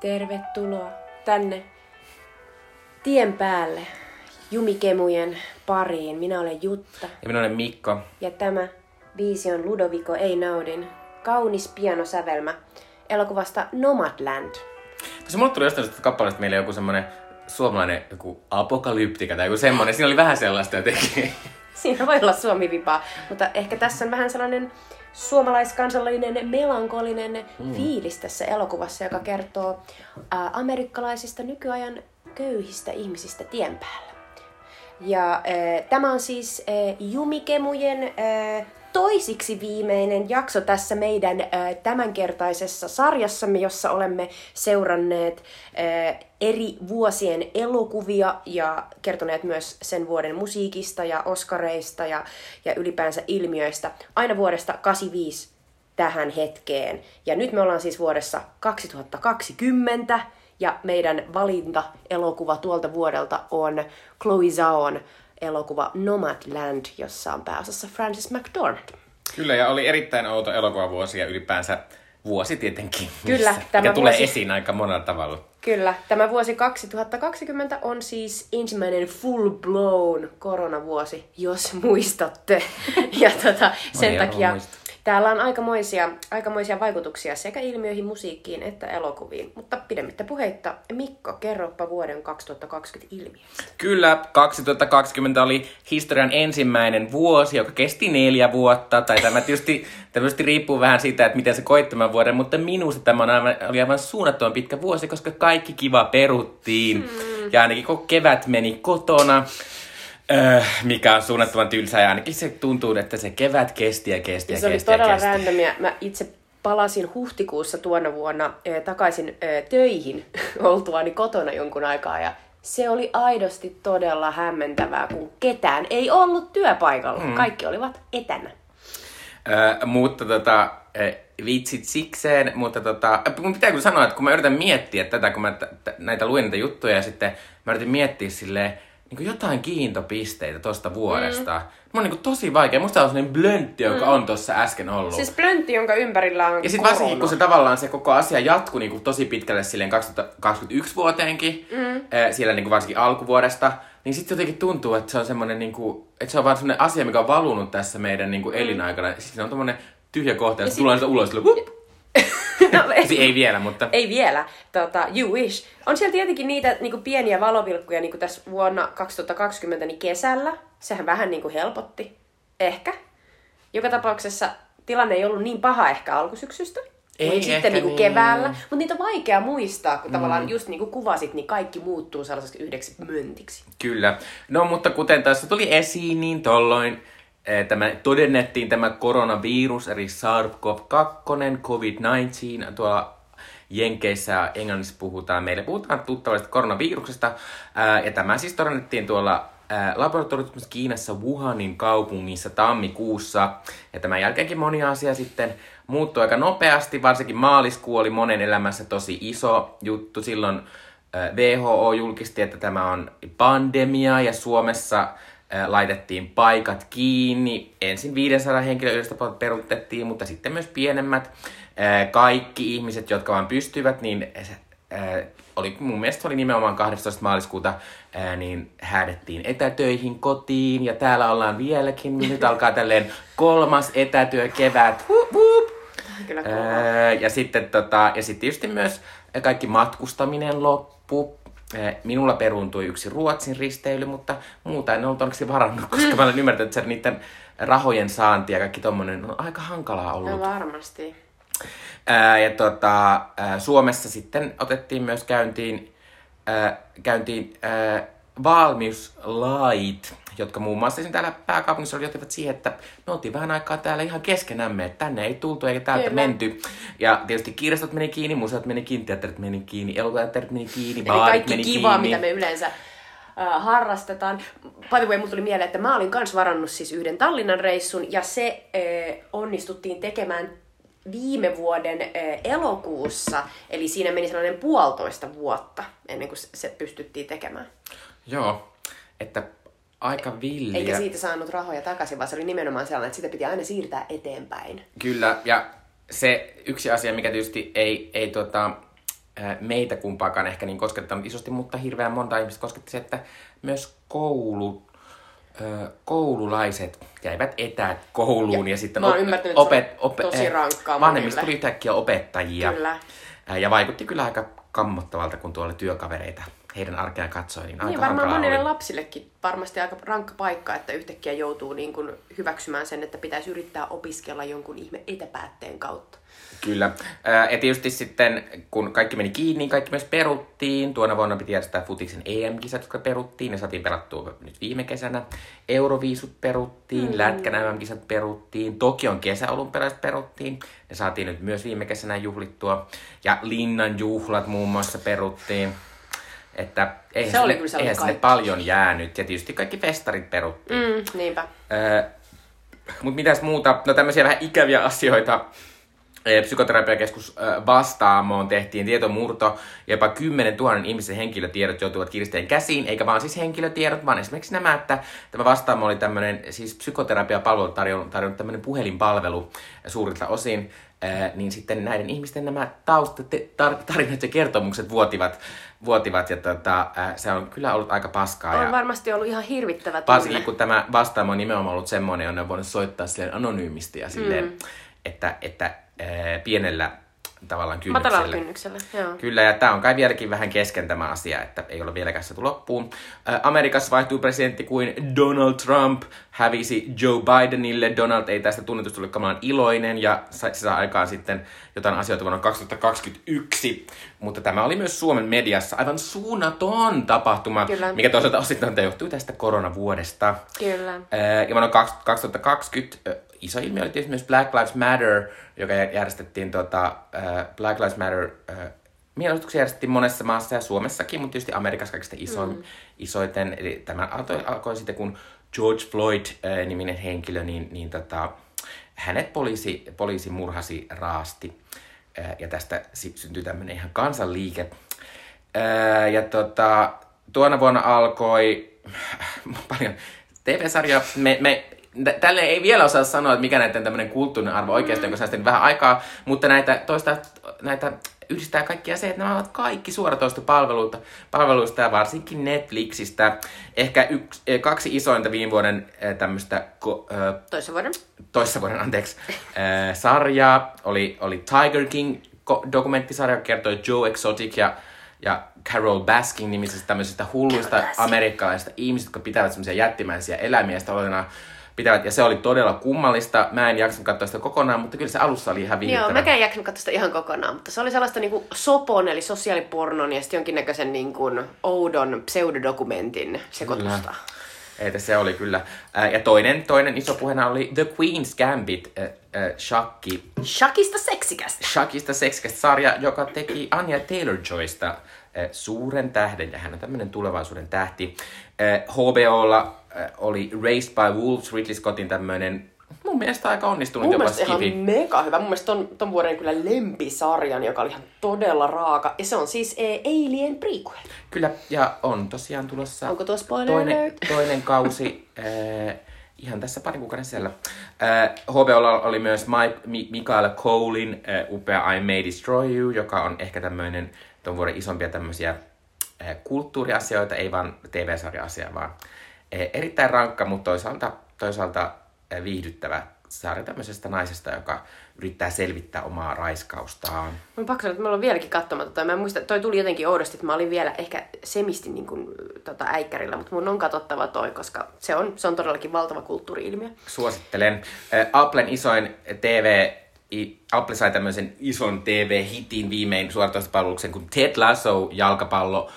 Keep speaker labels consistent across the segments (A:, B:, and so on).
A: Tervetuloa tänne tien päälle Jumikemujen pariin. Minä olen Jutta
B: Ja minä olen Mikko.
A: ja tämä biisi on Ludovico Einaudin kaunis pianosävelmä elokuvasta Nomadland.
B: Tässä mulle tuli jostain kappaleesta meille joku semmonen suomalainen joku apokalyptika tai joku semmonen. Siinä oli vähän sellaista jotenkin.
A: Siinä voi olla suomivipaa, mutta ehkä tässä on vähän sellainen suomalaiskansallinen melankolinen mm. fiilis tässä elokuvassa, joka kertoo ää, amerikkalaisista nykyajan köyhistä ihmisistä tien päällä. Ja ää, tämä on siis ää, Jumikemujen ää, toisiksi viimeinen jakso tässä meidän tämänkertaisessa sarjassamme, jossa olemme seuranneet eri vuosien elokuvia ja kertoneet myös sen vuoden musiikista ja oskareista ja, ja ylipäänsä ilmiöistä aina vuodesta 85 tähän hetkeen. Ja nyt me ollaan siis vuodessa 2020 ja meidän valinta-elokuva tuolta vuodelta on Chloe Zhaon elokuva Nomadland, jossa on pääosassa Francis McDormand.
B: Kyllä, ja oli erittäin outo elokuvavuosi ja ylipäänsä vuosi tietenkin.
A: Kyllä,
B: missä-
A: tämä
B: tulee
A: vuosi-
B: esiin aika monella tavalla.
A: Kyllä, tämä vuosi 2020 on siis ensimmäinen full-blown koronavuosi, jos muistatte. Ja tota, sen takia
B: muista.
A: Täällä on aikamoisia, aikamoisia vaikutuksia sekä ilmiöihin, musiikkiin että elokuviin. Mutta pidemmittä puheitta, Mikko, kerropa vuoden 2020 ilmiö.
B: Kyllä, 2020 oli historian ensimmäinen vuosi, joka kesti neljä vuotta. Tai tämä tietysti, tämä tietysti riippuu vähän siitä, että miten se koitti tämän vuoden, mutta minusta tämä on aivan, oli aivan suunnattoman pitkä vuosi, koska kaikki kiva peruttiin. Hmm. Ja ainakin kun kevät meni kotona, öö, mikä on suunnattoman tylsää, ja ainakin se tuntuu, että se kevät kesti ja kesti ja,
A: Ja se oli
B: kesti ja
A: todella
B: kesti.
A: randomia. Mä itse palasin huhtikuussa tuona vuonna ö, takaisin ö, töihin oltuani kotona jonkun aikaa ja se oli aidosti todella hämmentävää, kun ketään ei ollut työpaikalla. Mm. Kaikki olivat etänä.
B: Ö, mutta tota, ö, vitsit sikseen, mutta tota, mun pitää kyllä sanoa, että kun mä yritän miettiä tätä, kun mä t- t- näitä luin näitä juttuja ja sitten mä yritin miettiä silleen, niin jotain kiintopisteitä tosta vuodesta. Mm. Mä on niin kuin tosi vaikea. Musta on sellainen blöntti, joka mm. on tossa äsken ollut.
A: Siis plöntti, jonka ympärillä on
B: ja sitten varsinkin, kun se tavallaan se koko asia jatkui niin kuin tosi pitkälle silleen 2021 vuoteenkin, mm. siellä niin kuin varsinkin alkuvuodesta, niin sitten jotenkin tuntuu, että se on semmoinen, niin kuin, että se on vaan semmoinen asia, mikä on valunut tässä meidän niin kuin elinaikana. Sitten siinä on tommonen tyhjä kohta, ja,
A: sit-
B: sitten tulee se ulos, sille,
A: no, ei,
B: ei vielä, mutta...
A: ei vielä. Tota, you wish. On siellä tietenkin niitä niinku pieniä valovilkkuja niinku tässä vuonna 2020 niin kesällä. Sehän vähän niinku helpotti. Ehkä. Joka tapauksessa tilanne ei ollut niin paha ehkä alkusyksystä.
B: Ei
A: Mutta sitten
B: ehkä
A: niinku
B: niin.
A: keväällä. Mutta niitä on vaikea muistaa, kun mm. tavallaan just niin kuin kuvasit, niin kaikki muuttuu sellaiseksi yhdeksi möntiksi.
B: Kyllä. No, mutta kuten tässä tuli esiin, niin tolloin tämä, todennettiin tämä koronavirus, eli SARS-CoV-2, COVID-19, tuolla Jenkeissä ja Englannissa puhutaan, meille puhutaan tuttavasta koronaviruksesta, ja tämä siis todennettiin tuolla laboratoriossa Kiinassa Wuhanin kaupungissa tammikuussa, ja tämän jälkeenkin moni asia sitten muuttui aika nopeasti, varsinkin maaliskuu oli monen elämässä tosi iso juttu, silloin WHO julkisti, että tämä on pandemia, ja Suomessa laitettiin paikat kiinni. Ensin 500 henkilöä yhdestä peruutettiin, mutta sitten myös pienemmät. Kaikki ihmiset, jotka vaan pystyivät, niin oli, mun mielestä oli nimenomaan 12. maaliskuuta, niin häädettiin etätöihin kotiin, ja täällä ollaan vieläkin. Nyt alkaa tälleen kolmas etätyökevät. Hup, hup.
A: Kyllä
B: ja sitten tota, ja sitten tietysti myös kaikki matkustaminen loppu. Ää, Minulla peruuntui yksi Ruotsin risteily, mutta muuta en ollut onneksi varannut, koska mä olen ymmärtänyt, että niiden rahojen saanti ja kaikki tommonen on aika hankalaa ollut.
A: No varmasti.
B: Ää, ja tota, ää, Suomessa sitten otettiin myös käyntiin, ää, käyntiin ää, valmiuslait, jotka muun muassa siinä täällä pääkaupungissa oli johtivat siihen, että me oltiin vähän aikaa täällä ihan keskenämme, että tänne ei tultu eikä täältä
A: Kyllä.
B: menty. Ja tietysti kirjastot meni kiinni, museot meni kiinni, teatterit meni kiinni, elokuvateatterit meni kiinni,
A: Eli
B: baarit
A: kaikki
B: meni
A: kivaa,
B: kiinni.
A: mitä me yleensä harrastetaan. By the way, mulla tuli mieleen, että mä olin kans varannut siis yhden Tallinnan reissun, ja se äh, onnistuttiin tekemään viime vuoden äh, elokuussa, eli siinä meni sellainen puolitoista vuotta ennen kuin se- se pystyttiin tekemään.
B: Joo, että aika villiä.
A: Eikä siitä saanut rahoja takaisin, vaan se oli nimenomaan sellainen, että sitä piti aina siirtää eteenpäin.
B: Kyllä, ja se yksi asia, mikä tietysti ei, ei tota, äh, meitä kumpaakaan ehkä niin koskettanut isosti, mutta hirveän monta ihmistä kosketti se, että myös koulu, äh, koululaiset jäivät etäkouluun ja, ja sitten
A: mä oon ymmärtänyt, että se on tosi
B: äh,
A: rankkaa
B: vanhemmista tuli yhtäkkiä opettajia.
A: Kyllä.
B: Äh, Ja vaikutti kyllä aika kammottavalta, kun tuolla työkavereita heidän arkeaan katsoi. Niin, aika
A: Niin varmaan monille
B: oli.
A: lapsillekin varmasti aika rankka paikka, että yhtäkkiä joutuu niin kuin hyväksymään sen, että pitäisi yrittää opiskella jonkun ihme etäpäätteen kautta.
B: Kyllä. Ja tietysti sitten, kun kaikki meni kiinni, niin kaikki myös peruttiin. Tuona vuonna piti järjestää futiksen EM-kisat, jotka peruttiin. Ne saatiin perattua nyt viime kesänä. Euroviisut peruttiin, mm. lätkän MM-kisat peruttiin, Tokion kesäolympialaiset peruttiin. Ne saatiin nyt myös viime kesänä juhlittua. Ja Linnan juhlat muun muassa peruttiin. Että eihän,
A: Se oli
B: sinne,
A: kyllä
B: eihän sinne paljon jäänyt. Ja tietysti kaikki festarit peruttiin.
A: Mm, niinpä.
B: Mutta mitäs muuta? No tämmöisiä vähän ikäviä asioita. Psykoterapiakeskus Vastaamoon tehtiin tietomurto jopa 10 000 ihmisen henkilötiedot joutuvat kiristeen käsiin, eikä vaan siis henkilötiedot, vaan esimerkiksi nämä, että tämä Vastaamo oli tämmöinen siis psykoterapiapalvelu tarjonnut, tarjonnut tämmöinen puhelinpalvelu suurilta osin, niin sitten näiden ihmisten nämä taustatarinat ja kertomukset vuotivat, vuotivat ja tota, eh, se on kyllä ollut aika paskaa.
A: On
B: ja...
A: varmasti ollut ihan hirvittävä tunne.
B: Varsinkin kun tämä vastaamo on nimenomaan ollut semmoinen, jonne on voinut soittaa silleen anonyymisti ja silleen, mm. että, että ää, pienellä tavallaan kynnyksellä.
A: Matalalla kynnyksellä, joo.
B: Kyllä, ja tämä on kai vieläkin vähän kesken tämä asia, että ei ole vieläkään saatu loppuun. Amerikassa vaihtuu presidentti kuin Donald Trump, hävisi Joe Bidenille. Donald ei tästä tunnetusti ole kamalan iloinen, ja se saa aikaan sitten jotain asioita vuonna 2021. Mutta tämä oli myös Suomen mediassa aivan suunnaton tapahtuma,
A: Kyllä.
B: mikä toisaalta osittain johtui tästä koronavuodesta.
A: Kyllä.
B: Ja vuonna 2020 ö, iso ilmiö oli tietysti myös Black Lives Matter, joka jär- järjestettiin tota, ää, Black Lives Matter ää, mielenosoituksia järjestettiin monessa maassa ja Suomessakin, mutta tietysti Amerikassa kaikista isoin, mm. isoiten. Eli tämä alkoi, alkoi sitten, kun George Floyd-niminen henkilö, niin, niin tota, hänet poliisi, poliisi murhasi raasti. Ää, Ja tästä syntyi tämmöinen ihan kansanliike. Ää, Ja tota, tuona vuonna alkoi paljon TV-sarja. Me, me, tälle ei vielä osaa sanoa, että mikä näiden tämmöinen kulttuurinen arvo oikeasti on, kun säästin vähän aikaa, mutta näitä, toista, näitä yhdistää kaikkia se, että nämä ovat kaikki suoratoistopalveluita palveluista ja varsinkin Netflixistä. Ehkä yksi, eh, kaksi isointa viime vuoden eh, tämmöistä ko, eh,
A: Toisen vuoden.
B: toissa vuoden, anteeksi, äh, sarjaa. Oli, oli Tiger King dokumenttisarja, kertoi Joe Exotic ja, ja Carol Baskin nimisestä tämmöisistä hulluista amerikkalaisista ihmisistä, jotka pitävät semmoisia jättimäisiä eläimiä ja sitä olena pitävät, ja se oli todella kummallista. Mä en jaksanut katsoa sitä kokonaan, mutta kyllä se alussa oli ihan
A: Joo,
B: viihdyttävä.
A: mäkään en jaksanut katsoa sitä ihan kokonaan, mutta se oli sellaista niinku sopon, eli sosiaalipornon ja sitten jonkinnäköisen niinku oudon pseudodokumentin sekoitusta.
B: Että se oli kyllä. Ja toinen, toinen iso puheena oli The Queen's Gambit, äh, äh, shakki,
A: Shakista seksikästä.
B: Shakista seksikästä sarja, joka teki Anya Taylor-Joysta äh, suuren tähden, ja hän on tämmöinen tulevaisuuden tähti. Äh, HBOlla oli Raised by Wolves, Ridley Scottin tämmöinen, mun mielestä aika onnistunut
A: Mun
B: jopa
A: mielestä ihan
B: skifi.
A: mega hyvä. Mun mielestä ton, ton vuoden kyllä lempisarjan, joka oli ihan todella raaka. Ja se on siis e, Alien prequel.
B: Kyllä, ja on tosiaan tulossa
A: Onko tuo spoiler
B: toinen, toinen kausi. äh, ihan tässä parin kuukauden sisällä. Äh, HBOlla oli myös Mike, Mi- Mikaela Colein äh, upea I May Destroy You, joka on ehkä tämmöinen ton vuoden isompia tämmöisiä äh, kulttuuriasioita, ei vaan TV-sarja-asia, vaan äh, erittäin rankka, mutta toisaalta, toisaalta äh, viihdyttävä sarja tämmöisestä naisesta, joka yrittää selvittää omaa raiskaustaan.
A: Mun pakko sanoa, että me ollaan vieläkin katsomatta toi. Mä en muista, toi tuli jotenkin oudosti, että mä olin vielä ehkä semisti niin kuin, tota, äikkärillä, mutta mun on katsottava toi, koska se on, se on todellakin valtava kulttuuri-ilmiö.
B: suosittelen. Ä, Applen isoin TV, i- Apple sai tämmöisen ison TV-hitin viimein suoratoistopalveluksen, kun Ted Lasso jalkapallo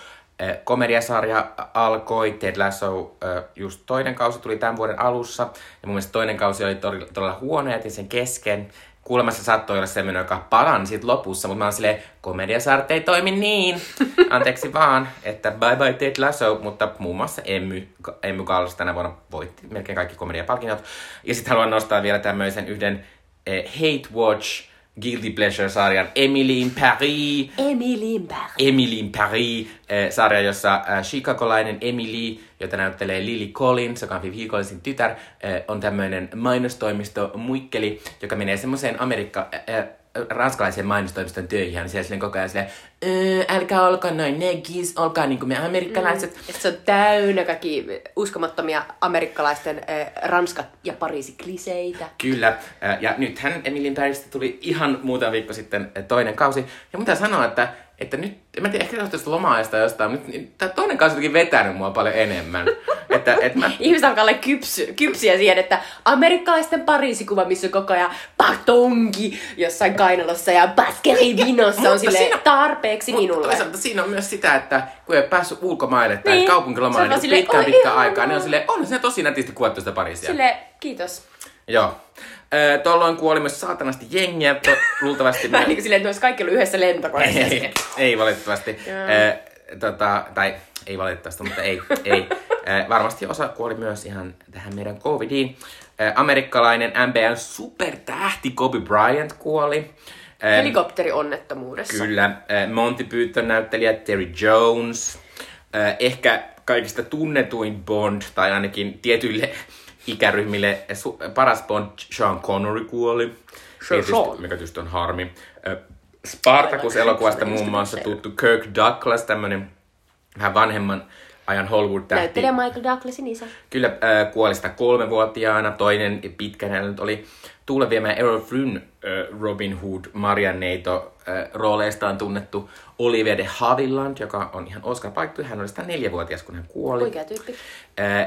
B: komediasarja alkoi. Ted Lasso just toinen kausi tuli tämän vuoden alussa. Ja mun mielestä toinen kausi oli todella, huono, jätin sen kesken. Kuulemma se saattoi olla semmoinen, joka parani sit lopussa, mutta mä oon silleen, komediasarjat ei toimi niin. Anteeksi vaan, että bye bye Ted Lasso, mutta muun muassa Emmy, Emmy Galls tänä vuonna voitti melkein kaikki komediapalkinnot. Ja sitten haluan nostaa vielä tämmöisen yhden eh, Hate Watch Guilty Pleasure-sarjan Emily in Paris.
A: Emily in Paris.
B: Emily in Paris, eh, sarja, jossa eh, chicagolainen Emily, jota näyttelee Lily Collins, joka on Phoebe Collinsin tytär, eh, on tämmöinen mainostoimisto muikkeli, joka menee semmoiseen Amerikka, ranskalaisen mainostoimiston töihin, niin siellä silleen koko ajan silleen, "Öö, älkää olkaa noin negis, olkaa niinku me amerikkalaiset.
A: Et se on täynnä kaikki uskomattomia amerikkalaisten äh, Ranskat ja Pariisi kliseitä.
B: Kyllä. Ja nythän Emilin Parisista tuli ihan muutama viikko sitten toinen kausi. Ja mun pitää sanoa, että, että nyt, en mä tiedä, ehkä tästä loma-ajasta jostain, mutta nyt, tämä toinen on jotenkin vetänyt mua paljon enemmän. että, että mä,
A: Ihmiset alkaa olla kypsy, kypsiä siihen, että amerikkalaisten Pariisikuva, missä on koko ajan patonki jossain kainalossa ja baskeri vinossa on sille
B: siinä-
A: tarpeeksi
B: Mutta
A: minulle.
B: toisaalta siinä on myös sitä, että kun ei ole päässyt ulkomaille tai
A: Niin. vaan
B: niin pitkään
A: "Oi,
B: pitkään
A: ihanaa."
B: aikaa, niin on silleen, on se tosi nätisti kuvattu sitä Pariisia.
A: Sille kiitos.
B: Joo. Ö, Tuolloin kuoli myös saatanasti jengiä, to, luultavasti.
A: Vähän niin kuin silleen, että olisi kaikki ollut yhdessä lentokoneessa.
B: ei, ei valitettavasti. Ö, tota, tai ei valitettavasti, mutta ei. ei. Varmasti osa kuoli myös ihan tähän meidän covidiin. Amerikkalainen NBAn supertähti Kobe Bryant kuoli.
A: Helikopterionnettomuudessa.
B: Kyllä. Monty Python näyttelijä Terry Jones. Ehkä kaikista tunnetuin Bond, tai ainakin tietyille ikäryhmille paras Bond, Sean Connery kuoli.
A: Sean
B: Tietysti-
A: Sean.
B: Mikä tietysti on harmi. Spartacus-elokuvasta muun muassa tuttu Kirk Douglas, tämmönen vähän vanhemman ajan Hollywood-tähti.
A: Näyttelijä Michael Douglasin isä.
B: Kyllä äh, kuoli sitä kolmevuotiaana, toinen pitkänä nyt oli Tuule Viemä Errol Flynn Robin Hood Marianneito rooleistaan tunnettu Olivia de Havilland, joka on ihan Oscar paiktu. Hän oli sitä neljävuotias, kun hän kuoli.
A: Oikea tyyppi.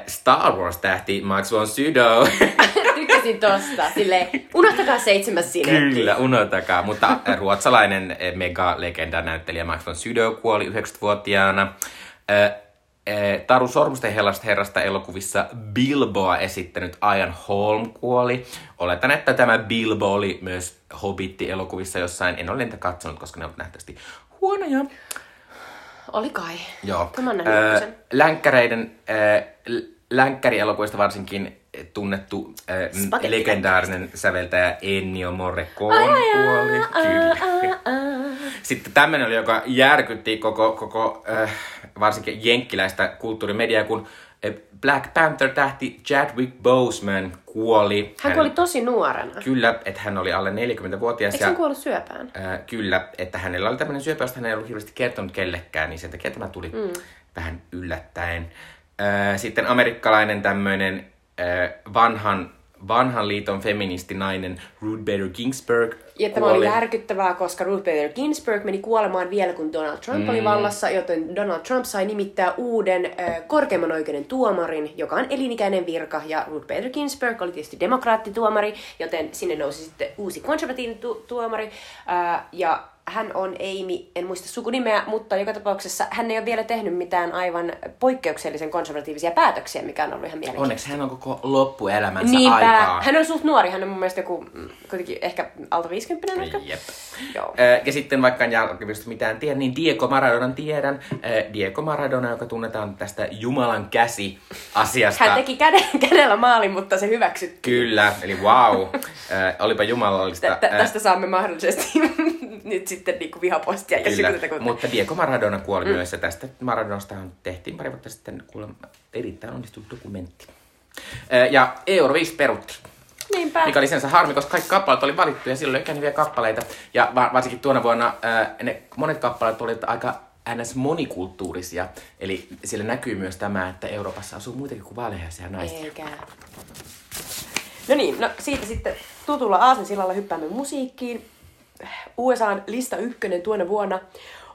B: Star Wars-tähti Max von Sydow.
A: Tykkäsin tosta. Silleen, unohtakaa seitsemäs sinetti.
B: Kyllä, unohtakaa. Mutta ruotsalainen mega-legenda näyttelijä Max von Sydow kuoli 9-vuotiaana. Äh, Taru Sormusten herrasta, herrasta elokuvissa Bilboa esittänyt Ian Holm kuoli. Oletan, että tämä Bilbo oli myös Hobbit-elokuvissa jossain. En ole niitä katsonut, koska ne ovat nähtävästi huonoja.
A: Oli kai.
B: Joo.
A: Tämä on nähnyt ykkösen.
B: länkkäreiden, äh, länkkärielokuvista varsinkin tunnettu äh, legendaarinen säveltäjä Ennio Morricone kuoli. Kyllä. Sitten tämmöinen oli, joka järkytti koko, koko äh, varsinkin jenkkiläistä kulttuurimediaa, kun äh, Black Panther-tähti Chadwick Boseman kuoli.
A: Hän kuoli tosi nuorena.
B: Kyllä, että hän oli alle 40-vuotias.
A: Eikö hän kuollut syöpään?
B: Äh, kyllä, että hänellä oli tämmöinen syöpä, josta hän ei ollut hirveästi kertonut kellekään, niin sen takia tämä tuli mm. vähän yllättäen. Äh, sitten amerikkalainen tämmöinen äh, vanhan, vanhan liiton feministinainen Ruth Bader Ginsburg
A: Ja tämä oli järkyttävää, koska Ruth Bader Ginsburg meni kuolemaan vielä, kun Donald Trump mm. oli vallassa, joten Donald Trump sai nimittää uuden äh, korkeimman oikeuden tuomarin, joka on elinikäinen virka, ja Ruth Bader Ginsburg oli tietysti demokraattituomari, joten sinne nousi sitten uusi konservatiivinen tu- tuomari, äh, ja hän on Amy, en muista sukunimeä, mutta joka tapauksessa hän ei ole vielä tehnyt mitään aivan poikkeuksellisen konservatiivisia päätöksiä, mikä on ollut ihan mielenkiintoista.
B: Onneksi hän on koko loppuelämänsä
A: Niinpä.
B: aikaa.
A: Hän on suht nuori, hän on mun mielestä joku mm, kuitenkin ehkä alta 50 ehkä.
B: Jep.
A: Joo.
B: Ja sitten vaikka en jalkapallosta mitään tiedä, niin Diego Maradonan tiedän. Diego Maradona, joka tunnetaan tästä Jumalan käsi-asiasta.
A: Hän teki käde, kädellä maalin, mutta se hyväksyttiin.
B: Kyllä, eli wow. Olipa jumalallista.
A: Tästä saamme mahdollisesti nyt sitten niinku vihapostia. jos
B: Kyllä,
A: joku tätä kuuntelee.
B: mutta Diego Maradona kuoli mm. myös ja tästä Maradonastahan tehtiin pari vuotta sitten kuulemma erittäin onnistunut dokumentti. Ja Euroviis perutti.
A: Niinpä.
B: Mikä oli sinänsä harmi, koska kaikki kappaleet oli valittu ja silloin ei hyviä kappaleita. Ja va- varsinkin tuona vuonna ää, ne monet kappaleet olivat aika ns. monikulttuurisia. Eli siellä näkyy myös tämä, että Euroopassa asuu muitakin kuin valheisia naisia.
A: Eikä. No niin, no siitä sitten tutulla Aasinsillalla hyppäämme musiikkiin. USAn lista ykkönen tuona vuonna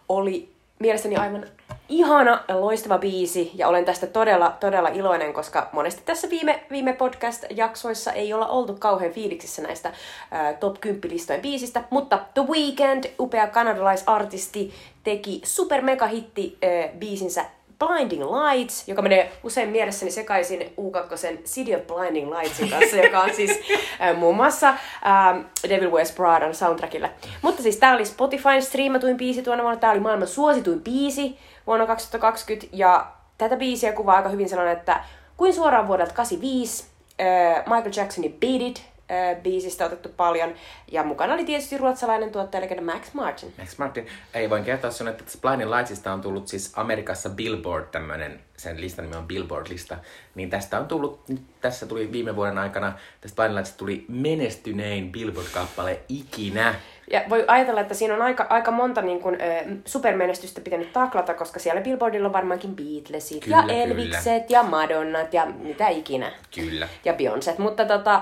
A: oli mielestäni aivan ihana ja loistava biisi, ja olen tästä todella, todella iloinen, koska monesti tässä viime, viime podcast-jaksoissa ei olla oltu kauhean fiiliksissä näistä ää, top 10 listojen biisistä, mutta The Weeknd, upea kanadalaisartisti, teki super mega hitti ää, biisinsä Blinding Lights, joka menee usein mielessäni sekaisin U2 City of Blinding Lightsin kanssa, joka on siis äh, muun muassa äh, Devil Wears Pradan soundtrackille. Mutta siis tää oli Spotifyn striimatuin biisi tuona vuonna, tää oli maailman suosituin biisi vuonna 2020, ja tätä biisiä kuvaa aika hyvin sellainen, että kuin suoraan vuodelta 85, äh, Michael Jacksonin Beat It, äh, biisistä otettu paljon, ja mukana oli tietysti ruotsalainen tuottaja eli Max Martin.
B: Max Martin, ei voin kertoa sinulle, että Blinding Lightsista on tullut siis Amerikassa Billboard, tämmönen, sen listan nimi on Billboard-lista, niin tästä on tullut, tässä tuli viime vuoden aikana, tästä Lightsista tuli menestynein Billboard-kappale ikinä.
A: Ja voi ajatella, että siinä on aika, aika monta niin kuin, supermenestystä pitänyt taklata, koska siellä Billboardilla on varmaankin Beatlesit
B: Kyllä,
A: ja
B: kyllä.
A: Elvikset ja Madonnat ja mitä ikinä.
B: Kyllä.
A: Ja Beyoncé. Mutta tota,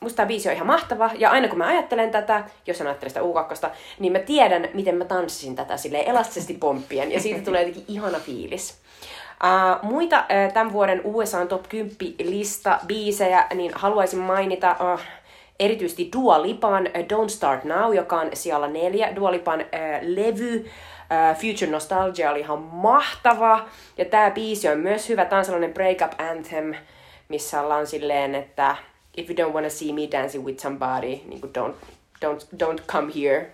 A: musta tämä biisi on ihan mahtava. Ja aina kun mä ajattelen tätä, jos mä ajattelen sitä U2, niin mä tiedän, miten mä tanssisin tätä silleen elastisesti pomppien. Ja siitä tulee jotenkin ihana fiilis. Uh, muita uh, tämän vuoden USA Top 10 lista biisejä, niin haluaisin mainita uh, erityisesti Dua Lipan Don't Start Now, joka on siellä neljä. Dua Lipan uh, levy uh, Future Nostalgia oli ihan mahtava. Ja tämä biisi on myös hyvä. Tämä on sellainen breakup anthem, missä ollaan silleen, että if you don't wanna see me dancing with somebody, niin don't, don't, don't come here.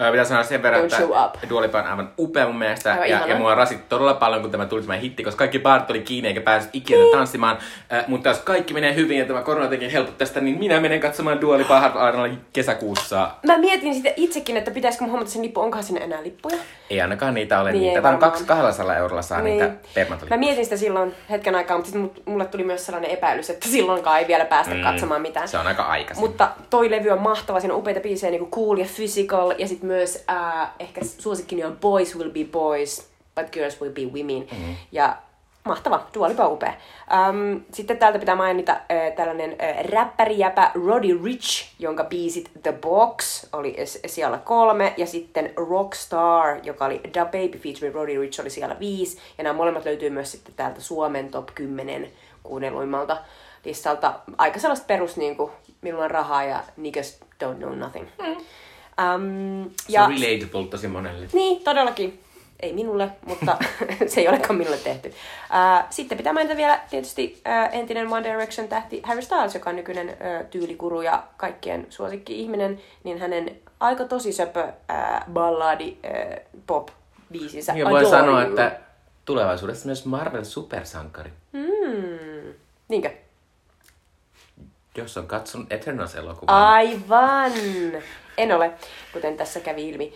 B: Öö, pitää sanoa sen verran, että
A: show up.
B: Dua Lipa on aivan upea mun mielestä.
A: Aivan
B: ja,
A: ihana.
B: ja mua rasitti todella paljon, kun tämä tuli tämä hitti, koska kaikki baarit oli kiinni eikä päässyt ikinä
A: Niin.
B: tanssimaan. Äh, mutta jos kaikki menee hyvin ja tämä korona tekee helpot tästä, niin minä menen katsomaan Dua Lipaa Hard Arenalla kesäkuussa.
A: Mä mietin sitä itsekin, että pitäisikö mä huomata sen lippu, onkohan sinne enää lippuja.
B: Ei ainakaan niitä ole
A: Niin,
B: niitä. Tämä on
A: varmaan.
B: kaksi 200 eurolla saa niin. niitä
A: Mä
B: permatolippuja.
A: mietin sitä silloin hetken aikaa, mutta sitten mulle tuli myös sellainen epäilys, että silloinkaan ei vielä päästä mm. katsomaan mitään.
B: Se on aika aikaisin.
A: Mutta toi levy on mahtava, siinä on upeita biisejä, niin kuin Cool ja Physical, ja sitten myös äh, ehkä suosikkini on Boys Will Be Boys, But Girls Will Be Women. Mm. Ja mahtava, Dua Lipa on upea. Um, sitten täältä pitää mainita äh, tällainen äh, räppärijäpä Roddy Rich, jonka biisit The Box oli s- siellä kolme, ja sitten Rockstar, joka oli Da Baby featuring Roddy Rich, oli siellä viisi, ja nämä molemmat löytyy myös sitten täältä Suomen top 10 kuunnelluimmalta listalta. Aika sellaista perus, niin kuin, minulla on rahaa ja niggas don't know nothing. Mm. Um,
B: Se on relatable tosi monelle.
A: niin, todellakin. Ei minulle, mutta se ei olekaan minulle tehty. Sitten pitää mainita vielä tietysti entinen One Direction tähti Harry Styles, joka on nykyinen tyylikuru ja kaikkien suosikki-ihminen, niin hänen aika tosi söpö balladi pop biisinsä
B: Ja voi sanoa, että tulevaisuudessa myös Marvel supersankari.
A: Mm. Niinkö?
B: Jos on katsonut Eternals-elokuvan.
A: Aivan! En ole, kuten tässä kävi ilmi.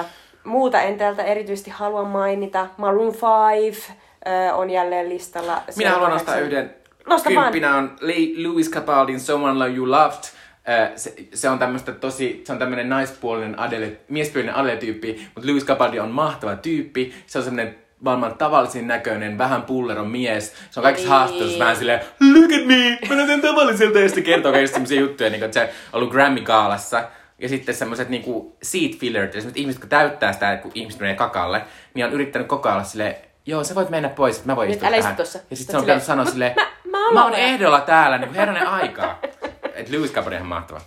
A: Uh, muuta en täältä erityisesti halua mainita. Maroon 5 uh, on jälleen listalla. Se
B: Minä haluan nostaa yhden.
A: Nosta vaan.
B: Kymppinä on Louis Capaldin Someone Love You Loved. Äh, Se, se, on tämmöistä tosi, se on tämmöinen naispuolinen Adele, miespuolinen Adele-tyyppi, mutta Louis Capaldi on mahtava tyyppi. Se on semmoinen maailman tavallisin näköinen, vähän pulleron mies. Se on kaikissa
A: Niin.
B: haastattelussa vähän silleen, look at me, mä näytän tavalliselta, ja sitten kertoo kaikista semmoisia juttuja, niin kuin, että se on ollut Grammy-kaalassa. Ja sitten semmoiset niinku seat eli semmoset ihmiset, jotka täyttää sitä, kun ihmiset menee kakalle, niin on yrittänyt koko ajan olla silleen, joo, sä voit mennä pois, että mä voin
A: Nyt
B: istua
A: älä
B: tähän.
A: tossa.
B: Ja sitten se on käynyt
A: silleen,
B: sanoa
A: "Mut
B: silleen,
A: mä- mä
B: mä,
A: oon
B: mä oon
A: vielä."
B: ehdolla täällä, niin kuin herranen aikaa. Et Lewis Capaldi on ihan mahtava.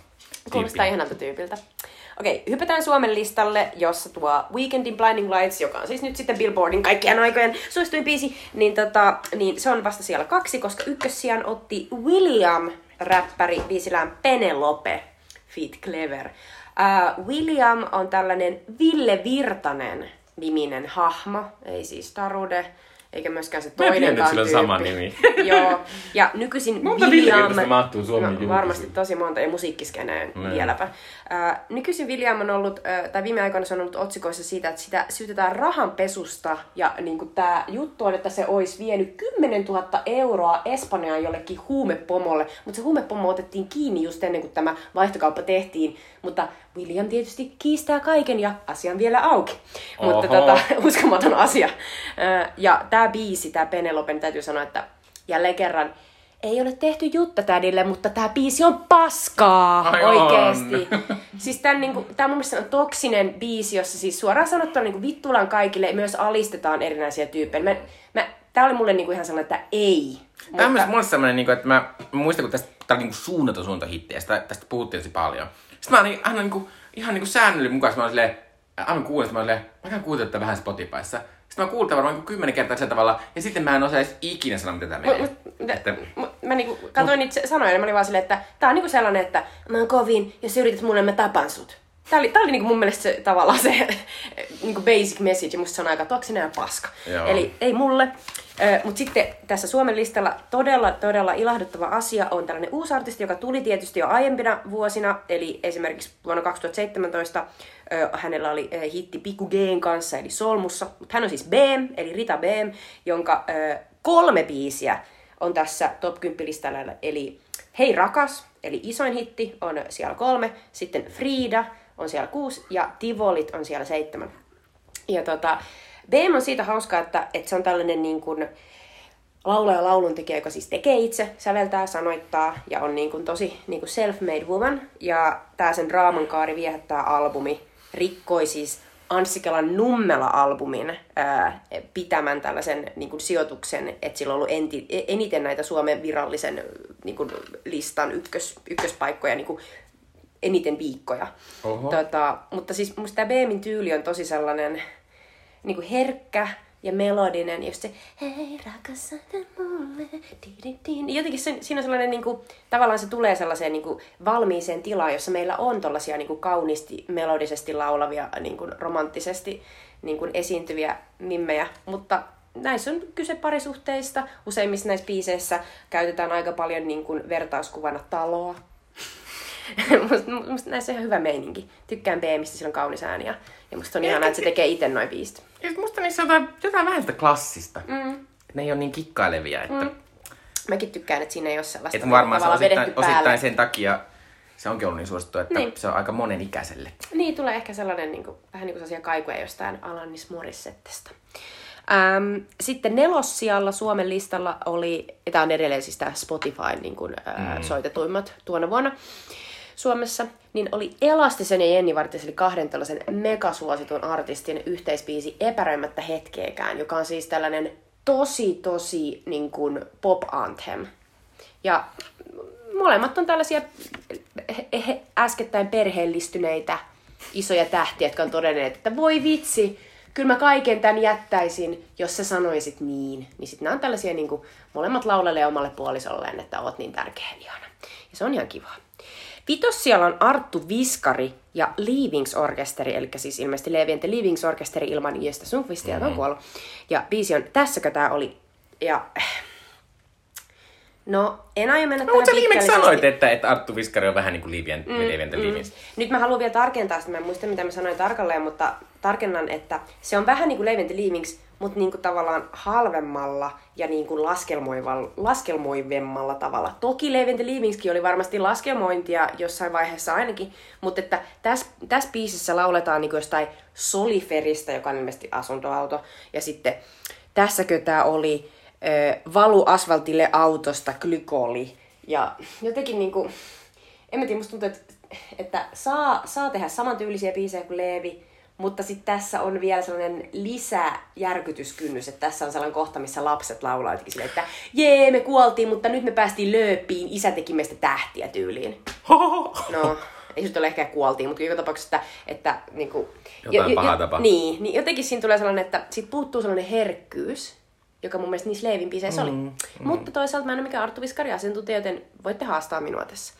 A: Kuulostaa ihanalta tyypiltä. Okei, hypätään Suomen listalle, jossa tuo Weekendin Blinding Lights, joka on siis nyt sitten Billboardin kaikkien aikojen suosituin biisi, niin, tota, niin se on vasta siellä kaksi, koska ykkössijan otti William, räppäri, biisillään Penelope, Feet Clever. Uh, William on tällainen Ville Virtanen niminen hahmo, ei siis Tarude, eikä myöskään se
B: Mä en tiennyt,
A: toinenkaan
B: että sillä sama nimi.
A: Joo, ja nykyisin
B: Monta
A: William...
B: Ville-Virtasta mahtuu Suomen
A: no, varmasti tosi monta, ja musiikkiskeneen
B: Niin.
A: vieläpä. Äh, nykyisin William on ollut, äh, tai viime aikoina se on ollut otsikoissa siitä, että sitä syytetään rahanpesusta, ja niin kuin tämä juttu on, että se olisi vienyt 10 000 euroa Espanjaan jollekin huumepomolle, mutta se huumepomo otettiin kiinni just ennen kuin tämä vaihtokauppa tehtiin, mutta William tietysti kiistää kaiken ja asia on vielä auki. Mutta
B: Oho.
A: tota, uskomaton asia. Äh, Ja tämä biisi, tämä Penelope, niin täytyy sanoa, että jälleen kerran ei ole tehty Jutta tädille, mutta tämä biisi on paskaa
B: Ai on.
A: oikeesti. Siis tää, niinku, tää mun mielestä on toksinen biisi, jossa siis suoraan sanottuna niinku vittulan kaikille myös alistetaan erinäisiä tyyppejä. Mä, mä, tää oli mulle niinku ihan sellainen, että ei.
B: Tämä on myös mulle semmoinen, niin että mä, mä muistan, kun tästä tää oli niin suunnaton suuntahitti, ja sitä, tästä puhuttiin tosi paljon. Sitten mä olin aina niin kuin, ihan niin kuin säännöllinen mukaan, mä olin silleen, aivan kuulen, mä olin silleen, mä käyn kuuntelemaan tätä vähän Spotifyssa. Sitten mä kuulin varmaan niin kymmenen kertaa sillä tavalla, ja sitten mä en osaa edes ikinä sanoa, mitä tämä menee.
A: Mut, mut,
B: Että-
A: mä niinku katsoin niitä sanoja ja mä olin vaan silleen, että tää on niinku sellainen, että mä oon kovin, jos sä yrität mulle, mä tapan sut. Tää oli, tää oli niinku mun mielestä se, tavallaan se niinku basic message, ja musta se on aika toksinen ja paska.
B: Joo.
A: Eli ei mulle. Mutta sitten tässä Suomen listalla todella, todella ilahduttava asia on tällainen uusi artisti, joka tuli tietysti jo aiempina vuosina, eli esimerkiksi vuonna 2017 ö, hänellä oli ö, hitti Pikku G:n kanssa, eli Solmussa, mutta hän on siis BM, eli Rita BM, jonka ö, kolme biisiä on tässä top 10 listalla, eli Hei rakas, eli isoin hitti on siellä kolme, sitten Frida on siellä kuusi ja Tivolit on siellä seitsemän. Ja tota, BM on siitä hauska, että, että se on tällainen niin kuin, laulaja lauluntekijä, joka siis tekee itse, säveltää, sanoittaa ja on niin kuin tosi niin kuin self-made woman. Ja tämä sen Raamankaari viehättää albumi rikkoi siis Anssi-Kelan Nummela-albumin ää, pitämän tällaisen niin kuin, sijoituksen, että sillä on ollut enti, eniten näitä Suomen virallisen niin kuin, listan ykkös, ykköspaikkoja niin kuin, eniten viikkoja.
B: Oho.
A: Tota, mutta siis musta tämä Beemin tyyli on tosi sellainen niin kuin herkkä, ja melodinen, just se hei rakas mulle, niin jotenkin se, siinä on sellainen, niin kuin, tavallaan se tulee sellaiseen niin kuin, valmiiseen tilaan, jossa meillä on tollaisia niin kuin, kauniisti, melodisesti laulavia, niin kuin, romanttisesti niin kuin, esiintyviä mimmejä, mutta näissä on kyse parisuhteista. Useimmissa näissä biiseissä käytetään aika paljon niin kuin, vertauskuvana taloa. musta, musta näissä on ihan hyvä meininki. Tykkään BMistä, sillä on kaunis ääni ja, ja musta on ihanaa, että se tekee itse noin biisit.
B: Ja musta niissä on jotain, jotain vähän sitä klassista. Mm. Ne ei ole niin kikkailevia, että... Mm.
A: Mäkin tykkään, että siinä ei ole sellaista
B: Että varmaan se osittain, osittain sen takia se onkin ollut niin suosittu, että
A: Niin.
B: se on aika monen ikäiselle.
A: Niin, tulee ehkä sellainen niin kuin, vähän niin kuin sellaisia kaikuja jostain Alanis Morissettesta. Ähm, sitten nelossijalla Suomen listalla oli, tämä on edelleen siis tämä Spotify niin kuin, äh, mm. soitetuimmat tuona vuonna Suomessa, niin oli Elastisen ja Jenni Vartius, eli kahden tällaisen megasuositun artistin yhteispiisi Epäröimättä hetkeäkään, joka on siis tällainen tosi, tosi niin kuin pop anthem. Ja molemmat on tällaisia äskettäin perheellistyneitä isoja tähtiä, jotka on todenneet, että voi vitsi, kyllä mä kaiken tämän jättäisin, jos sä sanoisit niin. Niin sitten nämä on tällaisia niin kuin, molemmat laulelee omalle puolisolleen, että oot niin tärkeä ja ihana. Ja se on ihan kivaa. Vitos siellä on Arttu Viskari ja Leavings Orkesteri, eli siis ilmeisesti Levi and the Leavings Orkesteri ilman Iestä Sundqvistia, joka on kuollut. Ja biisi on Tässäkö tää oli? Ja No, en aio mennä
B: No, mutta sä viimeksi sanoit, että, että Arttu Viskari on vähän niin kuin Liivien, mm, Liivien mm.
A: Nyt mä haluan vielä tarkentaa sitä, mä en muista mitä mä sanoin tarkalleen, mutta tarkennan, että se on vähän niin kuin Leivent Leavings, mutta niin kuin tavallaan halvemmalla ja niin kuin laskelmoivemmalla tavalla. Toki Leivent Leavingskin oli varmasti laskelmointia jossain vaiheessa ainakin, mutta että tässä, tässä biisissä lauletaan niin kuin jostain Soliferista, joka on ilmeisesti asuntoauto, ja sitten tässäkö tämä oli ö, valu asfaltille autosta glykoli. Ja jotenkin niinku, en mä tiedä, musta tuntuu, että, että saa, saa tehdä samantyylisiä biisejä kuin Leevi, mutta sitten tässä on vielä sellainen lisäjärkytyskynnys, että tässä on sellainen kohta, missä lapset laulaa jotenkin silleen, että jee, me kuoltiin, mutta nyt me päästiin lööpiin, isä teki meistä tähtiä tyyliin. No, ei se nyt ole ehkä kuoltiin, mutta joka tapauksessa, että, että niin kuin,
B: Jotain pahaa tapahtuu.
A: Niin, niin jotenkin siinä tulee sellainen, että siitä puuttuu sellainen herkkyys, joka mun mielestä niissä Leevin biiseissä oli. Mm, Mutta toisaalta mä en ole mikään Arttu Viskari asiantuntija, joten voitte haastaa minua tässä.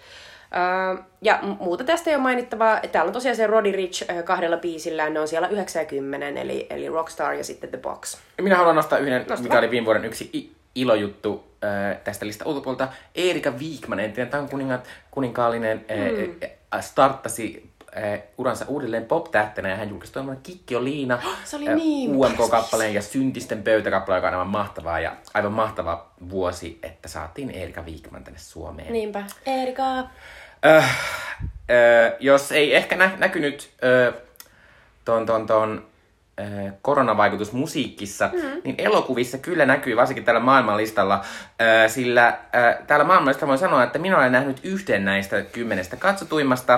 A: Ja muuta tästä ei ole mainittavaa. Täällä on tosiaan se Roddy Rich kahdella biisillä. Ne on siellä 90, eli, eli Rockstar ja sitten The Box.
B: Minä haluan nostaa yhden,
A: Nosta
B: mikä oli viime vuoden yksi i- ilojuttu äh, tästä lista ulkopuolelta. Eerika Wigman, entinen tämän kuninga, kuninkaallinen, mm. äh, starttasi äh, uransa uudelleen pop-tähtenä ja hän julkaisi tuommoinen Kikki on Liina
A: Se oli niin
B: UMK-kappaleen ja Syntisten pöytäkappale, joka on aivan mahtavaa ja aivan mahtava vuosi, että saatiin Eerika Wigman tänne Suomeen.
A: Niinpä. Erika.
B: Äh, äh, jos ei ehkä nä- näkynyt äh, ton, ton, ton äh, koronavaikutus musiikissa, mm. niin elokuvissa kyllä näkyy, varsinkin täällä maailmanlistalla, äh, sillä äh, täällä maailmanlistalla voin sanoa, että minä olen nähnyt yhden näistä kymmenestä katsotuimmasta,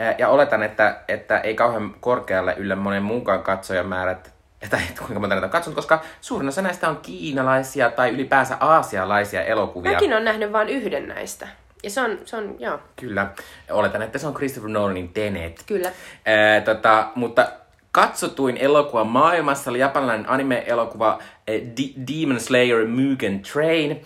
B: äh, ja oletan, että, että ei kauhean korkealle yllä monen muunkaan katsojamäärät, tai että kuinka monta näitä on katsonut, koska suurin osa näistä on kiinalaisia tai ylipäänsä aasialaisia elokuvia.
A: Mäkin on nähnyt vain yhden näistä. Ja se on, se on joo,
B: Kyllä. Oletan, että se on Christopher Nolanin Tenet.
A: kyllä.
B: Ää, tota, mutta katsotuin elokuva maailmassa oli japanilainen anime-elokuva D- Demon Slayer Mugen Train,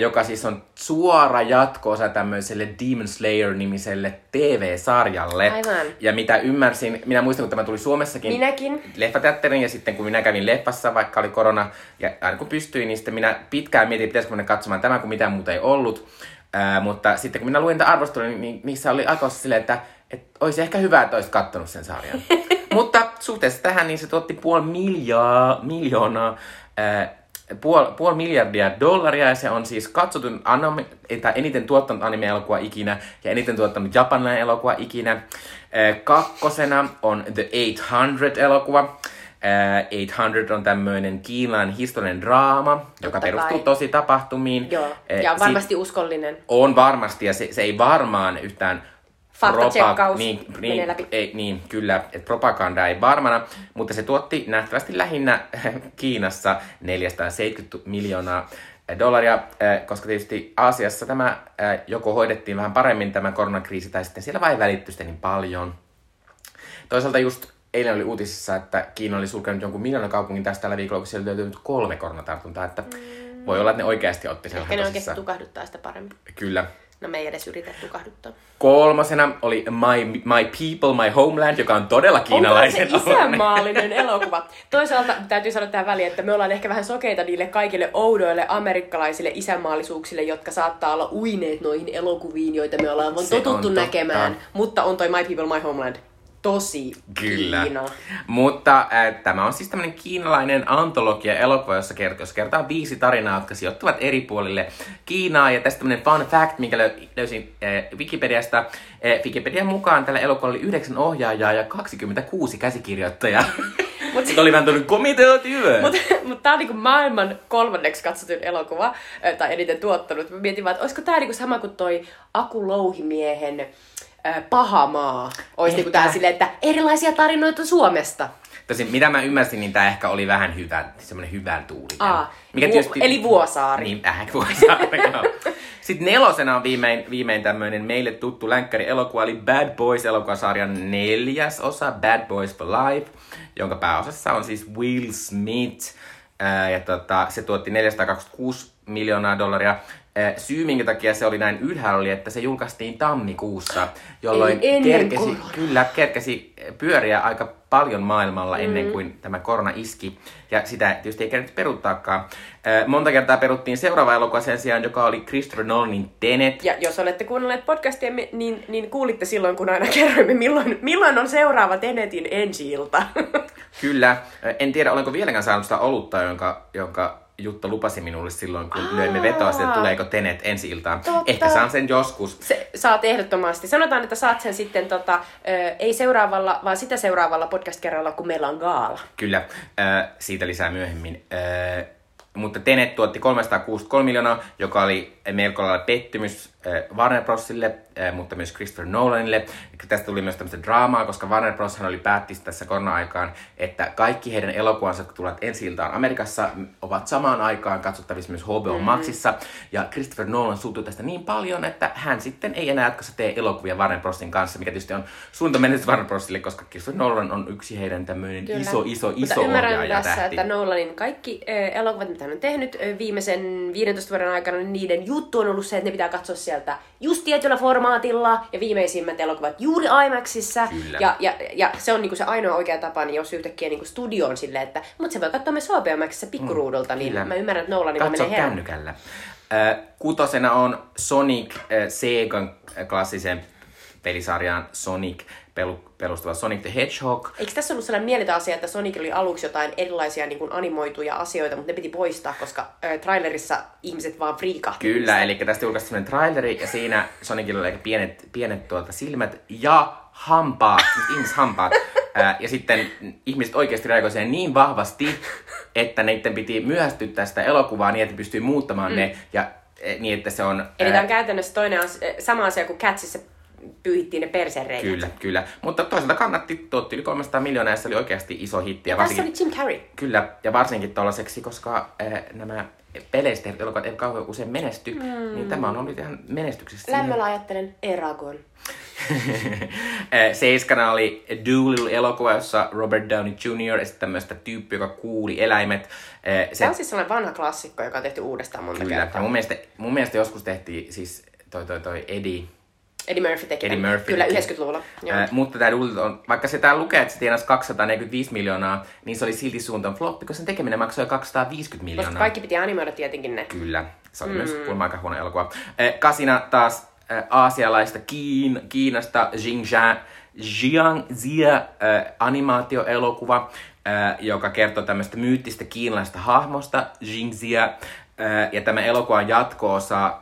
B: joka siis on suora jatko-osa tämmöiselle Demon Slayer-nimiselle TV-sarjalle.
A: Aivan.
B: Ja mitä ymmärsin, minä muistan, kun tämä tuli Suomessakin
A: Minäkin.
B: leffateatterin ja sitten kun minä kävin leffassa, vaikka oli korona, ja aina kun pystyin, niin sitten minä pitkään mietin, pitäisikö mennä katsomaan tämä, kun mitään muuta ei ollut. Ää, mutta sitten kun minä luin niitä arvosteluja, niin, niin niissä oli aika silleen, että, että olisi ehkä hyvä, että olisit kattonut sen sarjan. mutta suhteessa tähän, niin se tuotti puoli miljoonaa, miljoonaa ää, puol, puoli miljardia dollaria ja se on siis katsotun anime, tai eniten tuottanut anime-elokuva ikinä ja eniten tuottanut japanilainen elokuva ikinä. Kakkosena on The 800-elokuva. Äh, 800 on tämmöinen kiinalainen historiallinen draama, joka
A: kai.
B: perustuu tosi tapahtumiin.
A: Joo,
B: Äh,
A: ja on varmasti uskollinen.
B: on varmasti, ja se, se ei varmaan yhtään...
A: Faktatsekkaus
B: niin, niin,
A: läpi.
B: Ei, niin, kyllä, että propaganda ei varmana, mutta se tuotti nähtävästi lähinnä Kiinassa 470 miljoonaa dollaria, eh, koska tietysti Aasiassa tämä joko hoidettiin vähän paremmin tämä koronakriisi, tai sitten siellä vain välitty sitä niin paljon. Toisaalta just eilen oli uutisissa, että Kiina oli sulkenut jonkun miljoonan kaupungin tästä tällä viikolla, kun siellä löytyy nyt kolme koronatartuntaa, että voi olla, että ne oikeasti otti sen
A: Ehkä ne oikeasti tukahduttaa sitä paremmin.
B: Kyllä.
A: No me ei edes yritä tukahduttaa.
B: Kolmosena oli My, My People, My Homeland, joka on todella kiinalaisen
A: Onko se isänmaallinen elokuva? Toisaalta täytyy sanoa tähän väliin, että me ollaan ehkä vähän sokeita niille kaikille oudoille amerikkalaisille isänmaallisuuksille, jotka saattaa olla uineet noihin elokuviin, joita me ollaan vaan totuttu näkemään. Mutta on toi My People, My Homeland tosi
B: Kyllä.
A: Kiina.
B: Mutta äh, tämä on siis tämmöinen kiinalainen antologia-elokuva, jossa kertoo, jossa kertaa viisi tarinaa, jotka sijoittuvat eri puolille Kiinaa. Ja tästä tämmöinen fun fact, minkä löy- löysin äh, Wikipediasta. Äh, Wikipedian mukaan tällä elokuvalla oli yhdeksän ohjaajaa ja 26 käsikirjoittajaa.
A: Mut-
B: Mutta oli vähän tullut komiteatyö.
A: Mutta mut tää on niinku maailman kolmanneksi katsotun elokuva, äh, tai eniten tuottanut. Mä mietin vaan, että olisiko tää niinku sama kuin toi Aku Louhimiehen Paha maa. Olisi niinku tää
B: Ehkä.
A: silleen, että erilaisia tarinoita Suomesta.
B: Tosin mitä mä ymmärsin, niin tämä ehkä oli vähän hyvä, semmoinen hyvän tuulinen.
A: Aa, Vu- eli Vuosaari.
B: Niin, vähän Vuosaari, joo. Sitten nelosena on viimein, viimein tämmöinen meille tuttu länkkäri elokuva, eli Bad Boys elokuvasarjan neljäs osa, Bad Boys for Life, jonka pääosassa on siis Will Smith. Ää, ja tota, se tuotti 426 miljoonaa dollaria. Syy, minkä takia se oli näin ylhäällä, oli, että se julkaistiin tammikuussa, jolloin kerkesi,
A: koronaa.
B: kyllä kerkesi pyöriä aika paljon maailmalla mm. ennen kuin tämä korona iski. Ja sitä tietysti ei kerran peruuttaakaan. Ää, Monta kertaa peruttiin seuraava elokuva sen sijaan, joka oli Christopher Nolanin Tenet.
A: Ja jos olette kuunnelleet podcastia, niin, niin kuulitte silloin, kun aina kerroimme, milloin, milloin on seuraava Tenetin ensi-ilta.
B: Kyllä. Ää, En tiedä, olenko vieläkään saanut sitä olutta, jonka, jonka Jutta lupasi minulle silloin, kun
A: Aa.
B: löimme vetoa että tuleeko Tenet ensi iltaan.
A: Totta.
B: Ehkä saan sen joskus.
A: Se, saat ehdottomasti. Sanotaan, että saat sen sitten tota, ö, ei seuraavalla, vaan sitä seuraavalla podcast-kerralla, kun meillä on gaala.
B: Kyllä, äh, siitä lisää myöhemmin. Äh, mutta Tenet tuotti 363 miljoonaa, joka oli melko lailla pettymys äh, Warner Brosille, äh, mutta myös Christopher Nolanille. Tästä tuli myös tämmöistä draamaa, koska Warner Bros. oli päätti tässä korona-aikaan, että kaikki heidän elokuvansa, jotka tulevat ensi iltaan Amerikassa, ovat samaan aikaan katsottavissa myös HBO
A: Mm-hmm.
B: Maxissa. Ja Christopher Nolan suuttui tästä niin paljon, että hän sitten ei enää jatkossa tee elokuvia Warner Brosin kanssa, mikä tietysti on suunta menetys Warner Brosille, koska Christopher Nolan on yksi heidän tämmöinen
A: Kyllä.
B: iso, iso,
A: Mutta
B: iso
A: ymmärrän
B: ohjaaja
A: tässä,
B: tähti.
A: että Nolanin kaikki elokuvat, mitä hän on tehnyt viimeisen 15 vuoden aikana, niin niiden juttu on ollut se, että ne pitää katsoa sieltä just tietyllä formaatilla ja viimeisimmät elokuvat juuri IMAXissa.
B: Kyllä.
A: Ja, ja, ja se on niinku se ainoa oikea tapa, niin jos yhtäkkiä niinku studio on silleen, että mutta se voi katsoa myös HBO Maxissa pikkuruudulta, niin
B: kyllä.
A: mä ymmärrän, että Nolanilla
B: Katso
A: menee
B: kännykällä. Äh, kutosena on Sonic, äh, Segan klassisen pelisarjaan Sonic perustuva Sonic the Hedgehog.
A: Eikö tässä ollut sellainen mieletön asia, että Sonic oli aluksi jotain erilaisia niin kuin animoituja asioita, mutta ne piti poistaa, koska ö, trailerissa ihmiset vaan friikahti.
B: Kyllä, eli tästä julkaistiin sellainen traileri ja siinä Sonicilla oli aika pienet, pienet tuota silmät ja hampaat, siis ihmishampaat. Ää, ja sitten ihmiset oikeasti reagoivat siihen niin vahvasti, että neitten piti myöhästyttää sitä elokuvaa niin, että pystyy muuttamaan mm. ne ja eh, niin, että se on...
A: Eli tämä on käytännössä toinen asia, sama asia kuin Catsissa pyyhittiin ne persereijät.
B: Kyllä, kyllä. Mutta toisaalta kannatti, tuotti yli 300 miljoonaa ja se oli oikeasti iso hitti. Ja
A: Tässä
B: varsinkin,
A: oli Jim Carrey.
B: Kyllä, ja varsinkin tollaiseksi, koska äh, nämä peleistä elokuvat eivät kauhean usein menesty, mm. niin tämä on ollut ihan menestyksessä.
A: Lämmöllä ajattelen Eragon.
B: Eh, Seiskana oli Doolittle-elokuva, jossa Robert Downey Jr. esitti tämmöistä tyyppiä, joka kuuli eläimet. Eh,
A: Se on siis sellainen vanha klassikko, joka on tehty uudestaan monta
B: Kyllä, ja
A: kertaa.
B: mun mielestä, mun mielestä joskus tehtiin siis toi, toi, toi Eddie,
A: Eddie Murphy teki.
B: Eddie. Murphy
A: Kyllä,
B: teki.
A: 90-luvulla. Joo.
B: Ää, mutta tämä Doolittle on, vaikka se tää lukee, että se tienasi 245 miljoonaa, niin se oli silti suuntaan floppi, koska sen tekeminen maksoi 250 miljoonaa.
A: Koska kaikki piti animoida tietenkin ne.
B: Kyllä, se oli mm. myös kuulemma aika huono elokuva. Eh, Kasina taas eh, aasialaista Kiin, Kiinasta Xinjiang, Jiang Zia äh, animaatioelokuva, äh, joka kertoo tämmöistä myyttistä kiinalaista hahmosta, Jingzia. Ja tämä elokuva on jatko-osa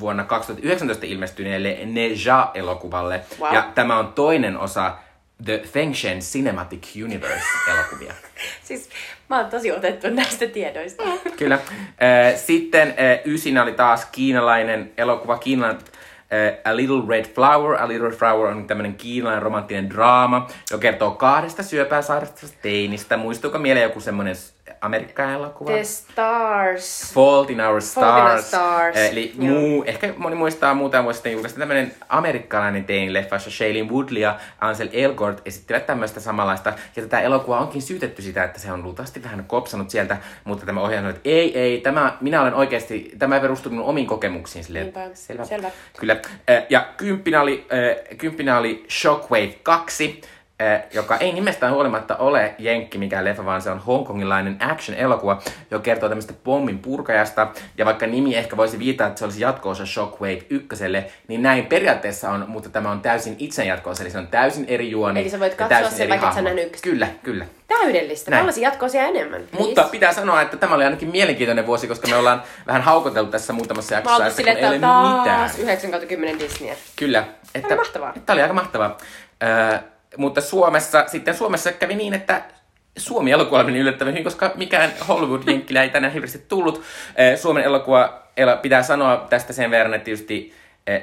B: vuonna 2019 ilmestyneelle Neja-elokuvalle.
A: Wow.
B: Ja tämä on toinen osa The Fengshen Cinematic Universe-elokuvia.
A: Siis mä oon tosi otettu näistä tiedoista.
B: Kyllä. Sitten ysinä oli taas kiinalainen elokuva, Kiinan A Little Red Flower. A Little Red Flower on tämmöinen kiinalainen romanttinen draama, joka kertoo kahdesta syöpää sairastavasta teinistä. Muistuuko mieleen joku semmoinen amerikkalainen elokuva?
A: The Stars.
B: Fault in Our Stars.
A: Fault in Our Stars,
B: Eli
A: joo.
B: muu, ehkä moni muistaa muutama vuosi sitten julkaista tämmöinen amerikkalainen teini-leffa, jossa Shailene Woodley ja Ansel Elgort esittivät tämmöistä samanlaista. Ja tätä elokuvaa onkin syytetty sitä, että se on luultavasti vähän kopsanut sieltä, mutta tämä ohjaaja sanoi, että ei, ei, tämä, minä olen oikeasti, tämä perustuu minun omiin kokemuksiin. Silleen,
A: Niinpä,
B: selvä.
A: selvä.
B: Kyllä. Eh, Ja kymppinä oli, eh, kymppinä oli Shockwave 2, eh, joka ei nimestään huolimatta ole jenkki mikään leffa, vaan se on hongkongilainen action-elokuva, joka kertoo tämmöistä pommin purkajasta. Ja vaikka nimi ehkä voisi viitata, että se olisi jatko-osa Shockwave 1, niin näin periaatteessa on, mutta tämä on täysin itse jatko eli se on täysin eri juoni.
A: Eli sä voit katsoa
B: täysin
A: sen, vaikka et sä
B: hahmo.
A: nähnyt ykköstä.
B: Kyllä, kyllä.
A: Täydellistä.
B: Näin.
A: Tällaisia jatkoosia enemmän. please.
B: Mutta pitää sanoa, että tämä oli ainakin mielenkiintoinen vuosi, koska me ollaan vähän haukoteltu tässä muutamassa
A: Mä
B: jaksossa, että kun ei
A: että
B: ole
A: taas
B: mitään.
A: 9 kautta 10 Disneyä.
B: Kyllä. Että,
A: oli mahtavaa.
B: Tämä oli aika mahtavaa. Ö, mutta Suomessa, sitten Suomessa kävi niin, että Suomi elokuva meni yllättävän hyvin, koska mikään Hollywood-jenkkilä ei tänään hirveästi tullut. Ö, Suomen elokuva, el- pitää sanoa tästä sen verran, että tietysti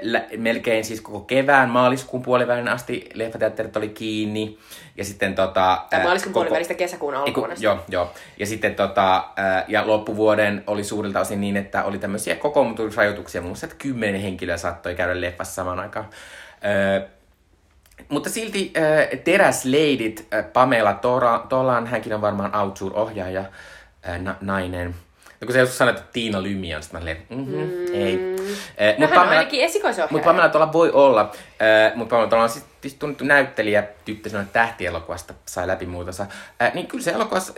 B: lä- melkein siis koko kevään, maaliskuun puolivälin asti leffateatterit oli kiinni. Ja sitten tota...
A: Tai
B: ö,
A: maaliskuun
B: koko-
A: puolivälistä kesäkuun alkuun asti.
B: joo, joo. Ja sitten tota, ja loppuvuoden oli suurilta osin niin, että oli tämmöisiä kokoomutusrajoituksia, muun muassa, että kymmenen henkilöä saattoi käydä leffassa samaan aikaan. Öö, mutta silti äh, teräsleidit, äh, Pamela Tora, Tolan, hänkin on varmaan Outsuur-ohjaaja, äh, na, nainen. Ja kun se joskus sanoi, että Tiina Lymi on, sitten mä olin, mm-hmm, mm. ei. Äh,
A: No
B: mut
A: hän on ainakin esikoisohjaaja.
B: mutta Pamela tuolla voi olla, äh, mutta Pamela tuolla on siis tunnettu näyttelijä, tyttö sanoi, että tähtielokuvasta sai läpi muutansa. Äh, niin kyllä se elokuvassa,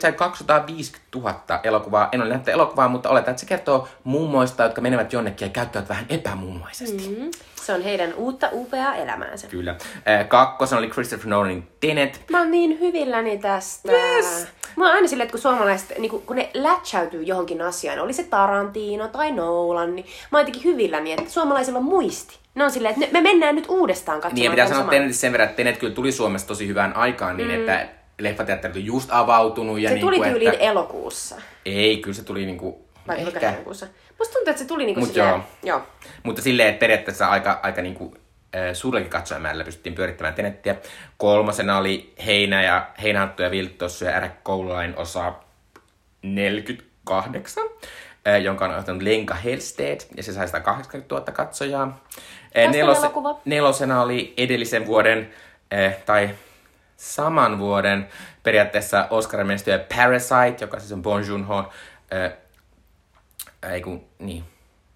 B: sai 250 000 elokuvaa. En ole nähnyt elokuvaa, mutta oletan, että se kertoo mummoista, jotka menevät jonnekin ja käyttävät vähän epämummaisesti.
A: Mm. Se on heidän uutta upeaa elämäänsä.
B: Kyllä. Äh, kakkosen oli Christopher Nolanin Tenet.
A: Mä oon niin hyvilläni tästä.
B: Yes.
A: Mä oon aina silleen, että kun suomalaiset, niin kun, kun ne lätsäytyy johonkin asiaan, oli se Tarantino tai Nolan, niin mä oon jotenkin hyvilläni, että suomalaisilla on muisti. Ne on silleen, että me mennään nyt uudestaan katsomaan.
B: Niin ja pitää sanoa
A: saman.
B: Tenetistä sen verran, että Tenet kyllä tuli Suomessa tosi hyvään aikaan niin, että leffateatterit on just avautunut. Ja
A: Se
B: niin
A: tuli
B: kuin,
A: tyyliin
B: että...
A: elokuussa.
B: Ei, kyllä se tuli niinku...
A: Vai
B: ehkä.
A: heinäkuussa. Musta tuntuu, että se tuli niinku
B: Mut
A: silleen,
B: joo.
A: joo.
B: Mutta silleen, että periaatteessa aika, aika niinku, suurellakin katsojamäärällä pystyttiin pyörittämään Tenettiä. Kolmosena oli Heinä ja Heinähattu ja Vilttossu ja Koululain osa 48, äh, jonka on ohjannut Lenka Helsted, ja se sai 180 000 katsojaa. Äh,
A: elokuva.
B: nelosena oli edellisen vuoden, äh, tai saman vuoden periaatteessa Oscar menestyjä Parasite, joka siis on Bon Joon-ho, äh, ei kun, niin,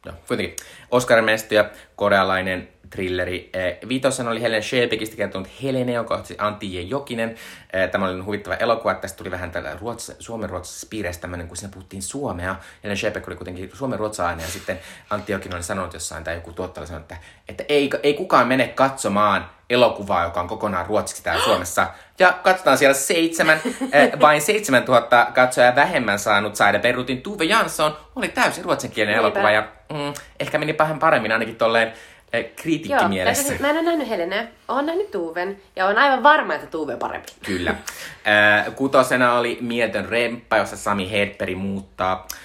B: no, kuitenkin, Oscar menestyjä, korealainen thrilleri. Eh, Viitosen oli Helen Shelbekistä kertonut Helene, jonka otti Antti J. Jokinen. Eh, Tämä oli huvittava elokuva. Tästä tuli vähän tällä ruots, suomen ruotsalaisessa piireissä tämmöinen, kun siinä puhuttiin suomea. Helen Shelbek oli kuitenkin suomen ruotsalainen ja sitten Antti Jokinen oli sanonut jossain, tai joku tuottaja sanonut, että, että ei, ei kukaan mene katsomaan elokuvaa, joka on kokonaan ruotsiksi täällä Suomessa. Ja katsotaan siellä seitsemän, eh, vain 7000 katsojaa vähemmän saanut Saida Berutin Tuve Jansson oli täysin ruotsinkielinen
A: Niinpä.
B: elokuva ja mm, ehkä meni vähän paremmin ainakin tolleen eh,
A: Joo,
B: kriitikkimielessä.
A: täytyy- mä en ole nähnyt Helenää, oon nähnyt Tuven, ja on aivan varma, että Tuve on parempi.
B: Kyllä. Äh, kutosena oli Mieltön remppa, jossa Sami Hedberg muuttaa. Äh,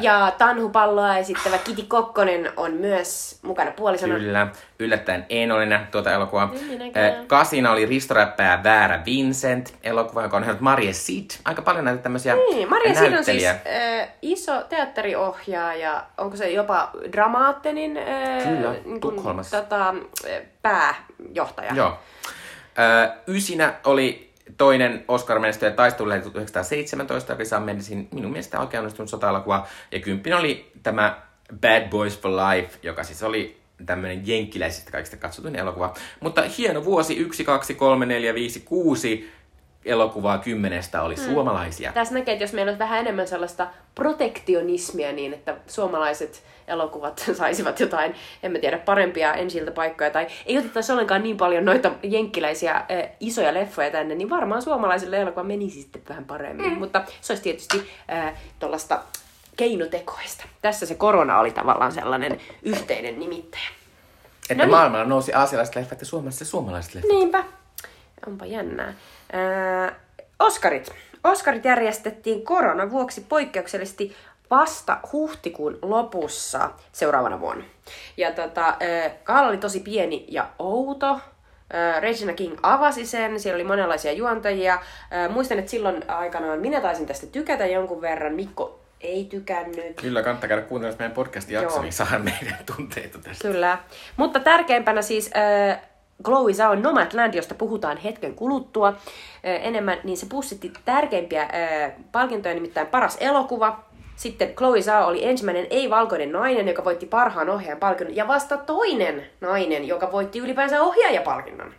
A: Ja Tanhupalloa esittävä Kiti Kokkonen on myös mukana puolisona.
B: Kyllä. Yllättäen en ole nähnyt tuota elokuvaa.
A: En minäkään.
B: Äh, kasina oli Risto Räppää Väärä Vincent, elokuva, joka on ohjannut Marie Sid. Aika paljon näitä tämmöisiä
A: Niin, Maria Sid on siis äh, iso teatteriohjaaja, onko se jopa Dramaattenin
B: Kyllä,
A: niin tota, pääjohtaja.
B: Joo. Ö, ysinä oli toinen Oscar menestyjä taistelu 1917, joka Sam Mendesin minun mielestä oikein onnistunut sota-elokuva. Ja kymppinen oli tämä Bad Boys for Life, joka siis oli tämmöinen jenkkiläisistä kaikista katsotuin elokuva. Mutta hieno vuosi, 1, 2, 3, 4, 5, 6 elokuvaa kymmenestä oli suomalaisia.
A: Tässä näkee, että jos meillä on vähän enemmän sellaista protektionismia niin, että suomalaiset elokuvat saisivat jotain, en mä tiedä, parempia ensiltä paikkoja, tai ei otettaisi ollenkaan niin paljon noita jenkkiläisiä äh, isoja leffoja tänne, niin varmaan suomalaisille elokuva menisi sitten vähän paremmin. Mm. Mutta se olisi tietysti äh, tuollaista keinotekoista. Tässä se korona oli tavallaan sellainen yhteinen nimittäjä.
B: Että
A: No niin.
B: maailmalla nousi aasialaiset leffat ja Suomessa suomalaiset leffat.
A: Niinpä. Onpa jännää. Ää, Oskarit. Oskarit järjestettiin koronan vuoksi poikkeuksellisesti vasta huhtikuun lopussa seuraavana vuonna. Ja tota, ää, gala oli tosi pieni ja outo. Regina King avasi sen, siellä oli monenlaisia juontajia. Muistan, että silloin aikanaan minä taisin tästä tykätä jonkun verran, Mikko ei tykännyt.
B: Kyllä, kannattaa käydä kuuntelemassa meidän podcastin jakso,
A: Joo.
B: niin saadaan meidän tunteita tästä.
A: Kyllä. Mutta tärkeimpänä siis äh, Chloe Zhao Nomadland, josta puhutaan hetken kuluttua äh, enemmän, niin se pussitti tärkeimpiä äh, palkintoja, nimittäin paras elokuva. Sitten Chloe Zhao oli ensimmäinen ei-valkoinen nainen, joka voitti parhaan ohjaajan palkinnon, ja vasta toinen nainen, joka voitti ylipäänsä ohjaajapalkinnon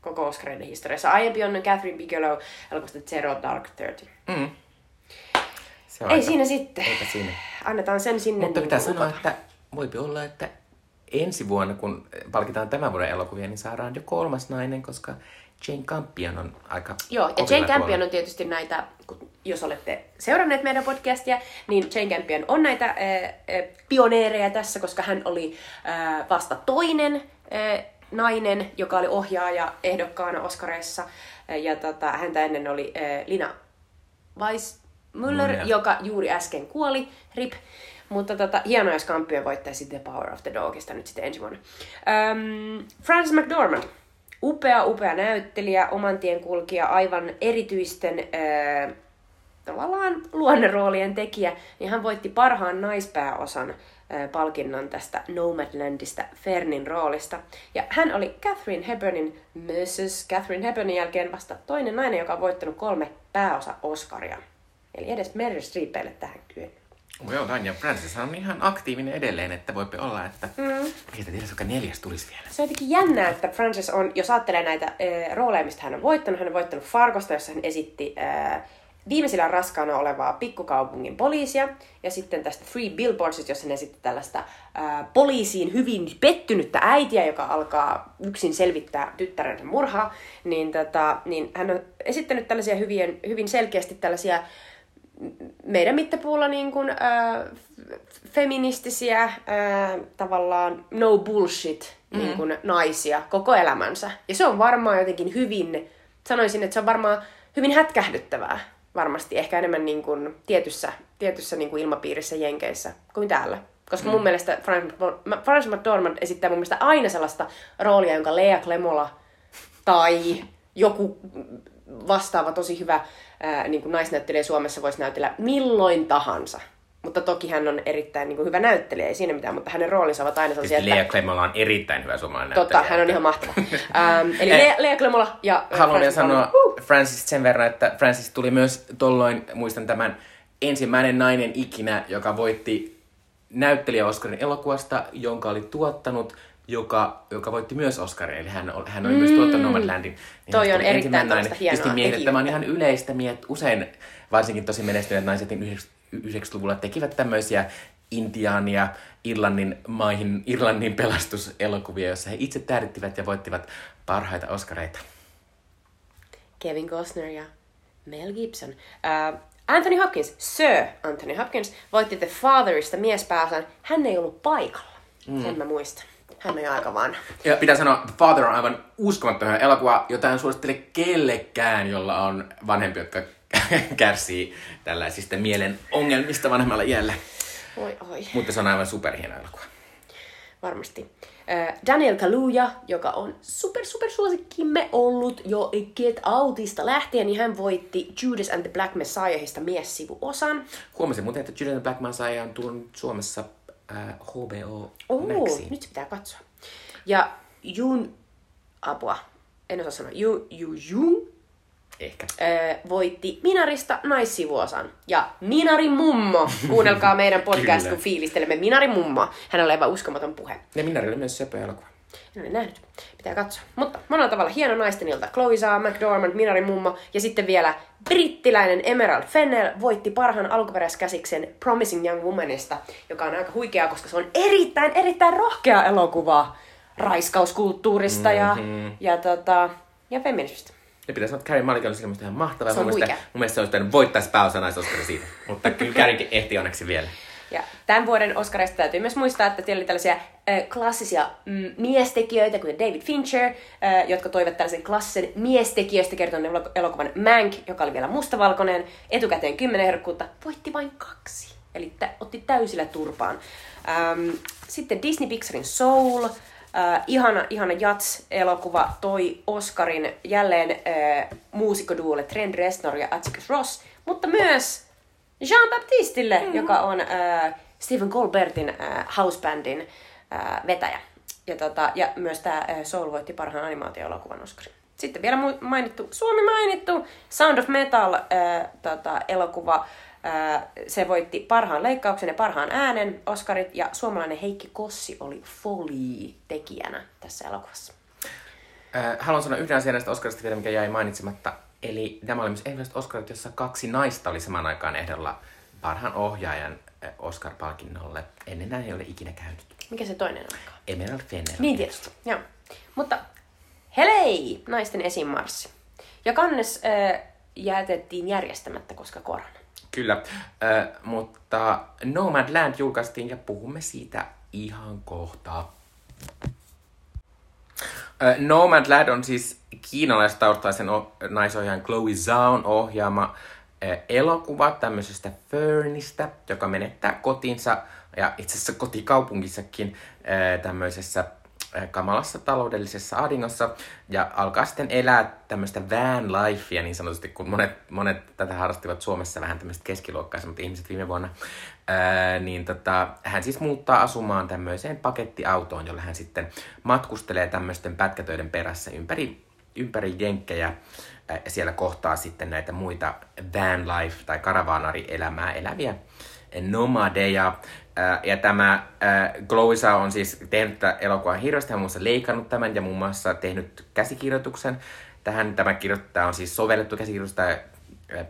A: koko Oscarien historiassa. Aiempi on Catherine Bigelow elokuvasta Zero Dark Thirty.
B: Mm. Se on
A: Ei
B: aika-
A: siinä sitten.
B: Eipä siinä.
A: Annetaan sen sinne.
B: Mutta
A: niin
B: pitää sanoa, että voipi olla, että ensi vuonna, kun palkitaan tämän vuoden elokuvia, niin saadaan jo kolmas nainen, koska Jane Campion on aika
A: Joo, ja Jane Campion
B: tuolla.
A: on tietysti näitä, kun- jos olette seuranneet meidän podcastia, niin Jane Campion on näitä äh, äh, pioneereja tässä, koska hän oli äh, vasta toinen äh, nainen, joka oli ohjaaja ehdokkaana Oscareissa. Äh, Ja tota, häntä ennen oli äh, Lina Weissmuller,
B: Muller.
A: joka juuri äsken kuoli, rip. Mutta tota, hienoa, jos Campion voittaisi The Power of the Dogista nyt sitten ensi vuonna. Öm, Frances McDormand. Upea, upea näyttelijä, oman tien kulkija, aivan erityisten ö, tavallaan luonneroolien tekijä, niin hän voitti parhaan naispääosan ö, palkinnon tästä Nomadlandista Fernin roolista. Ja hän oli Catherine Hepburnin, Mrs. Catherine Hepburnin jälkeen vasta toinen nainen, joka on voittanut kolme pääosa Oscaria. Eli edes Meryl Streepille tähän kyennyt.
B: Joo, ja Francis on ihan aktiivinen edelleen, että voipi olla, että mm. siitä tiedä, joka neljäs tulisi vielä.
A: Se on jotenkin jännää, että Frances on, jos ajattelee näitä äh, rooleja, mistä hän on voittanut, hän on voittanut Fargosta, jossa hän esitti äh, viimeisillä raskaana olevaa pikkukaupungin poliisia, ja sitten tästä Free Billboardsista, jossa hän esitti tällaista äh, poliisiin hyvin pettynyttä äitiä, joka alkaa yksin selvittää tyttärensä murhaa, niin, tota, niin hän on esittänyt tällaisia hyvin, hyvin selkeästi tällaisia meidän mittapuulla niin kuin, äh, feministisiä, äh, tavallaan no bullshit niin kuin, naisia koko elämänsä. Ja se on varmaan jotenkin hyvin, sanoisin, että se on varmaan hyvin hätkähdyttävää varmasti, ehkä enemmän niin kuin, tietyssä, tietyssä niin kuin ilmapiirissä Jenkeissä kuin täällä. Koska mun mielestä Frances Mc- Frances McDormand esittää mun mielestä aina sellaista roolia, jonka Lea Klemola tai joku vastaava tosi hyvä ää, niin kuin naisnäyttelijä Suomessa voisi näytellä milloin tahansa. Mutta toki hän on erittäin niin kuin, hyvä näyttelijä, ei siinä mitään, mutta hänen roolinsa ovat aina sellaisia, että...
B: Lea Klemola on erittäin hyvä suomalainen
A: Totta,
B: näyttelijä.
A: hän on ihan mahtava. ähm, eli
B: Eh,
A: Lea, Lea Klemola ja... äh,
B: Haluan vielä
A: Frances
B: sanoa.
A: Uh!
B: Francis sen verran, että Francis tuli myös tolloin, muistan tämän, ensimmäinen nainen ikinä, joka voitti näyttelijä Oscarin elokuvasta, jonka oli tuottanut, joka, joka voitti myös Oscarin, eli hän, hän oli mm. myös tuottanut Nomadlandin. Niin
A: Toi on erittäin hienoa
B: Tietysti miehet, tämä on ihan yleistä, miehet usein, varsinkin tosi menestyneet naiset, niin 90-luvulla tekivät tämmöisiä Intiania, Irlannin maihin, Irlannin pelastuselokuvia, joissa he itse tähdittivät ja voittivat parhaita Oscareita.
A: Kevin Costner ja Mel Gibson. Uh, Anthony Hopkins, Sir Anthony Hopkins, voitti The Fatherista miespääosan. Hän ei ollut paikalla. Mm. Sen mä muistan. Hän on jo aika vanha.
B: Ja pitää sanoa, The Father on aivan uskomattoman elokuva, jota en suosittele kellekään, jolla on vanhempi, jotka kärsii tällaisista mielen ongelmista vanhemmalla iällä.
A: Oi, oi.
B: Mutta se on aivan superhieno elokuva.
A: Varmasti. Äh, Daniel Kaluuya, joka on super super suosikkimme ollut jo Get Outista lähtien, niin hän voitti Judas and the Black Messiahista miessivuosan.
B: Huomasin muuten, että Julian Black Messiah on tullut Suomessa äh, HBO Maxiin.
A: nyt se pitää katsoa. Ja Jun, apua, en osaa sanoa, Ju, Ju Jung
B: Ehkä.
A: äh, voitti Minarista naissivuosan. Ja Minari Mummo, kuunnelkaa meidän podcast, kun fiilistelemme Minari Mummo. Hänellä on aivan uskomaton puhe.
B: Ja Minari oli myös söpö elokuva.
A: En ole nähnyt. Pitää katsoa. Mutta monella tavalla hieno naisten ilta. Chloe Zhao, McDormand, Minari Mummo ja sitten vielä brittiläinen Emerald Fennell voitti parhaan alkuperäiskäsiksen Promising Young Womanista, joka on aika huikeaa, koska se on erittäin, erittäin rohkea elokuva raiskauskulttuurista mm-hmm. ja, ja, tota, ja feminismistä.
B: Ja pitäisi sanoa, että Carrie Mulligan olisi ihan mahtava.
A: Se on
B: mun, mielestä, mun mielestä se olisi pitänyt voittaisi pääosanaisoskari siitä. Mutta kyllä Carriekin ehti onneksi vielä.
A: Ja tämän vuoden Oscarista täytyy myös muistaa, että siellä oli tällaisia äh, klassisia mm, miestekijöitä, kuten David Fincher, äh, jotka toivat tällaisen klassisen miestekijöistä kertoneen elo- elokuvan Mank, joka oli vielä mustavalkoinen, etukäteen kymmenen ehdokkuutta, voitti vain kaksi. Eli tä- otti täysillä turpaan. Ähm, sitten Disney Pixarin Soul, äh, ihana, ihana Jats-elokuva toi Oscarin jälleen äh, muusikkoduolle Trent Reznor ja Atticus Ross, mutta myös Jean Baptistille, mm-hmm. joka on äh, Stephen Colbertin äh, housebandin äh, vetäjä. Ja, tota, ja myös tämä äh, Soul voitti parhaan animaatio-elokuvan Oscarin. Sitten vielä mainittu, Suomi mainittu, Sound of Metal äh, tota, elokuva. Äh, se voitti parhaan leikkauksen ja parhaan äänen Oscarit. Ja suomalainen Heikki Kossi oli Foley-tekijänä tässä elokuvassa.
B: Äh, haluan sanoa yhden asian näistä Oscarista vielä, mikä jäi mainitsematta. Eli tämä oli myös ensimmäiset Oscarit, jossa kaksi naista oli samaan aikaan ehdolla parhaan ohjaajan äh, Oscar-palkinnolle. Ennen näin ei ole ikinä käynyt.
A: Mikä se toinen on?
B: Emerald Fennell.
A: Niin tietysti, joo. Mutta helei, naisten esimarssi. Ja kannes äh, jätettiin järjestämättä, koska korona.
B: Kyllä, äh, mutta Nomadland julkaistiin ja puhumme siitä ihan kohtaa. Äh, Nomadland on siis kiinalaistaustaisen naisohjaajan Chloe Zhaon ohjaama äh, elokuva tämmöisestä Fernistä, joka menettää kotinsa ja itse asiassa kotikaupungissakin äh, tämmöisessä äh, kamalassa taloudellisessa ahdingossa ja alkaa sitten elää tämmöistä van lifea niin sanotusti, kun monet, monet tätä harrastivat Suomessa vähän tämmöiset keskiluokkaisemmat ihmiset viime vuonna, ää, niin tota, hän siis muuttaa asumaan tämmöiseen pakettiautoon, jolla hän sitten matkustelee tämmöisten pätkätöiden perässä ympäri, ympäri jenkkejä ja siellä kohtaa sitten näitä muita van life tai karavaanari-elämää eläviä nomadeja. Ja tämä Glowisa on siis tehnyt tätä elokuvaa hirveästi, hän on muun muassa leikannut tämän ja muun muassa tehnyt käsikirjoituksen. Tähän tämä kirjoittaja on siis sovellettu käsikirjoitus, tämä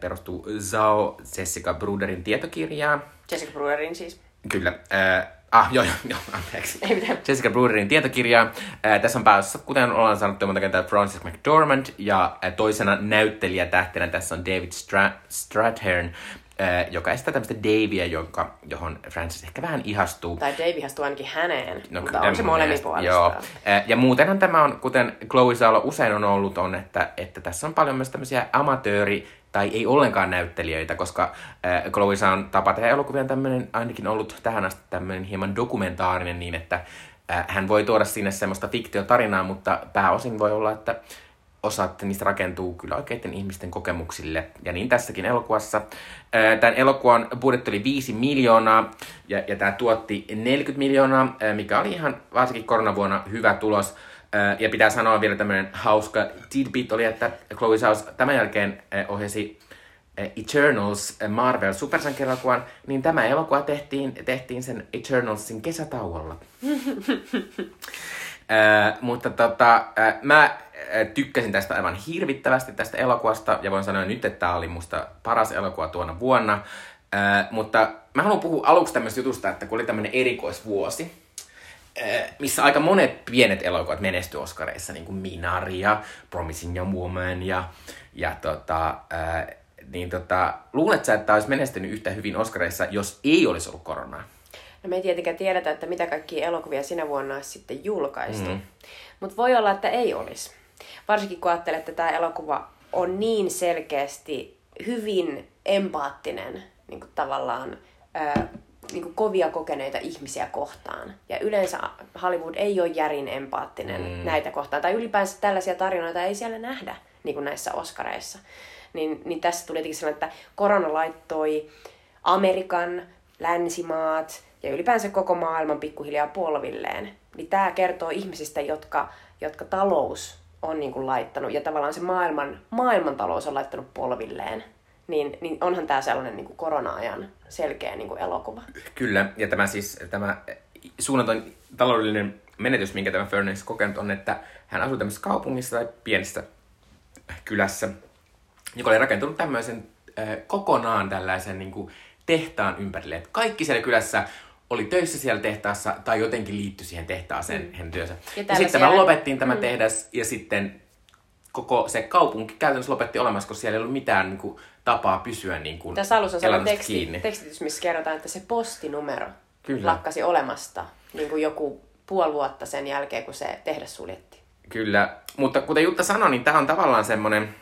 B: perustuu Zhao Jessica Bruderin tietokirjaan.
A: Jessica Brewerin siis.
B: Kyllä. Äh, ah, joo, joo, joo, anteeksi.
A: Ei mitään.
B: Jessica Bruderin tietokirjaa. Äh, tässä on päässä, kuten ollaan sanottu monta kertaa, Francis McDormand ja äh, toisena näyttelijätähtenä tässä on David Stra- Strathairn, äh, joka estää tämmöistä Davia, jonka, johon Francis ehkä vähän ihastuu.
A: Tai Dave ihastuu ainakin häneen, no, mutta
B: kyllä
A: on se molemmin puolesta.
B: Joo. Ää, Ja muutenhan tämä on, kuten Chloe Zhao usein on ollut, on, että, että tässä on paljon myös tämmöisiä amatööri- tai ei ollenkaan näyttelijöitä, koska äh, Chloe Zhaon tapa tehdä elokuvia on tämmöinen, ainakin ollut tähän asti tämmöinen hieman dokumentaarinen niin, että äh, hän voi tuoda sinne semmoista fiktiotarinaa, mutta pääosin voi olla, että osat niistä rakentuu kyllä oikeiden ihmisten kokemuksille. Ja niin tässäkin elokuvassa. Ää, Tämän elokuvan budjetti oli 5 miljoonaa ja, ja tämä tuotti 40 miljoonaa, ää, mikä oli ihan varsinkin koronavuonna hyvä tulos. Ja pitää sanoa vielä tämmöinen hauska tidbit oli, että Chloe Zhao tämän jälkeen ohjasi Eternals Marvel supersankarielokuvan, niin tämä elokuva tehtiin, tehtiin sen Eternalsin kesätauolla. Ää, mutta tota, ää, mä tykkäsin tästä aivan hirvittävästi tästä elokuvasta ja voin sanoa nyt, että tämä oli musta paras elokuva tuona vuonna. Ää, mutta mä haluan puhua aluksi tämmöistä jutusta, että kun oli tämmöinen erikoisvuosi, missä aika monet pienet elokuvat menestyi Oscareissa, niin kuin Minari ja Promising Young Woman ja, ja tota, ää, niin tota, luulet sä, että tämä olisi menestynyt yhtä hyvin Oscareissa, jos ei olisi ollut koronaa?
A: No me ei tietenkään tiedetä, että mitä kaikkia elokuvia sinä vuonna olisi sitten julkaistu. Mm. Mutta voi olla, että ei olisi. Varsinkin kun ajattelee, että tämä elokuva on niin selkeästi hyvin empaattinen niin kuin tavallaan ää, niin kuin kovia kokeneita ihmisiä kohtaan. Ja yleensä Hollywood ei ole järin empaattinen mm. näitä kohtaan. Tai ylipäänsä tällaisia tarinoita ei siellä nähdä niin kuin näissä Oscareissa. Niin, niin tässä tuli jotenkin sellainen, että korona laittoi Amerikan, länsimaat ja ylipäänsä koko maailman pikkuhiljaa polvilleen. Niin tämä kertoo ihmisistä, jotka, jotka talous on niin kuin laittanut ja tavallaan se maailman, maailmantalous on laittanut polvilleen. Niin, niin onhan tämä sellainen niin kuin korona-ajan selkeä niin kuin elokuva.
B: Kyllä, ja tämä siis tämä suunnaton taloudellinen menetys, minkä tämä Fernandes kokenut, on, että hän asuu tämmöisessä kaupungissa tai pienessä kylässä, joka oli rakentunut tämmöisen äh, kokonaan tällaisen niin kuin, tehtaan ympärille. Et kaikki siellä kylässä oli töissä siellä tehtaassa tai jotenkin liittyi siihen tehtaaseen mm. hänen työnsä. Ja, ja sitten siellä... lopettiin tämä mm. tehdas ja sitten koko se kaupunki käytännössä lopetti olemassa, koska siellä ei ollut mitään niin kuin, tapaa pysyä niin kuin,
A: Tässä alussa on teksti, kiinni. tekstitys, missä kerrotaan, että se postinumero Kyllä. lakkasi olemasta niin kuin joku puoli vuotta sen jälkeen, kun se tehdas suljettiin.
B: Kyllä, mutta kuten Jutta sanoi, niin tämä on tavallaan semmoinen,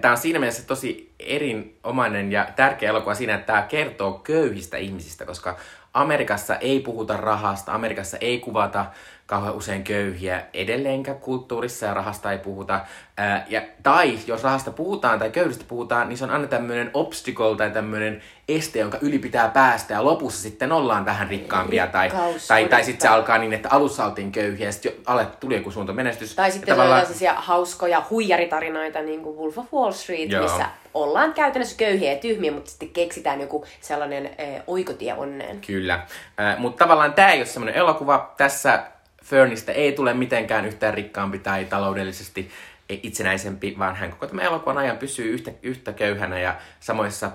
B: tämä on siinä mielessä tosi erinomainen ja tärkeä elokuva siinä, että tämä kertoo köyhistä ihmisistä, koska Amerikassa ei puhuta rahasta, Amerikassa ei kuvata kauhean usein köyhiä edelleenkään kulttuurissa ja rahasta ei puhuta. Ää, ja, tai jos rahasta puhutaan tai köyhistä puhutaan, niin se on aina tämmöinen obstacle tai tämmöinen este, jonka yli pitää päästä ja lopussa sitten ollaan vähän rikkaampia. Tai, tai, tai sitten se alkaa niin, että alussa oltiin köyhiä ja sitten tuli joku suunta menestys.
A: Tai sitten tavallaan... sellaisia hauskoja huijaritarinoita niin kuin Wolf of Wall Street, Joo. missä ollaan käytännössä köyhiä ja tyhmiä, mutta sitten keksitään joku sellainen äh, oikotie onneen.
B: Kyllä. Äh, mutta tavallaan tämä ei ole semmoinen elokuva. Tässä Fernistä ei tule mitenkään yhtään rikkaampi tai taloudellisesti itsenäisempi, vaan hän koko tämän elokuvan ajan pysyy yhtä, yhtä köyhänä ja samoissa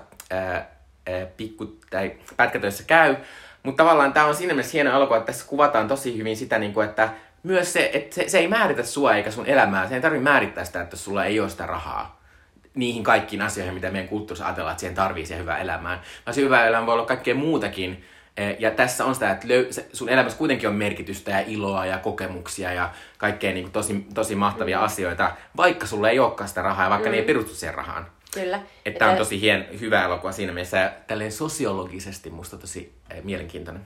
B: pätkätöissä käy. Mutta tavallaan tämä on siinä mielessä hieno elokuva, että tässä kuvataan tosi hyvin sitä, niin kuin, että myös se, että se, se ei määritä sua eikä sun elämää. Se ei tarvitse määrittää sitä, että sulla ei ole sitä rahaa niihin kaikkiin asioihin, mitä meidän kulttuurissa ajatellaan, että siihen tarvii siihen hyvää elämään. Vaan se hyvä elämä voi olla kaikkea muutakin, ja tässä on sitä, että sun elämässä kuitenkin on merkitystä ja iloa ja kokemuksia ja kaikkea niin kuin tosi, tosi mahtavia mm. asioita, vaikka sulla ei olekaan sitä rahaa ja vaikka mm. ne ei perustu siihen rahaan.
A: Kyllä.
B: Että tämä on tosi hien, hyvä elokuva siinä mielessä ja tälleen sosiologisesti musta tosi eh, mielenkiintoinen.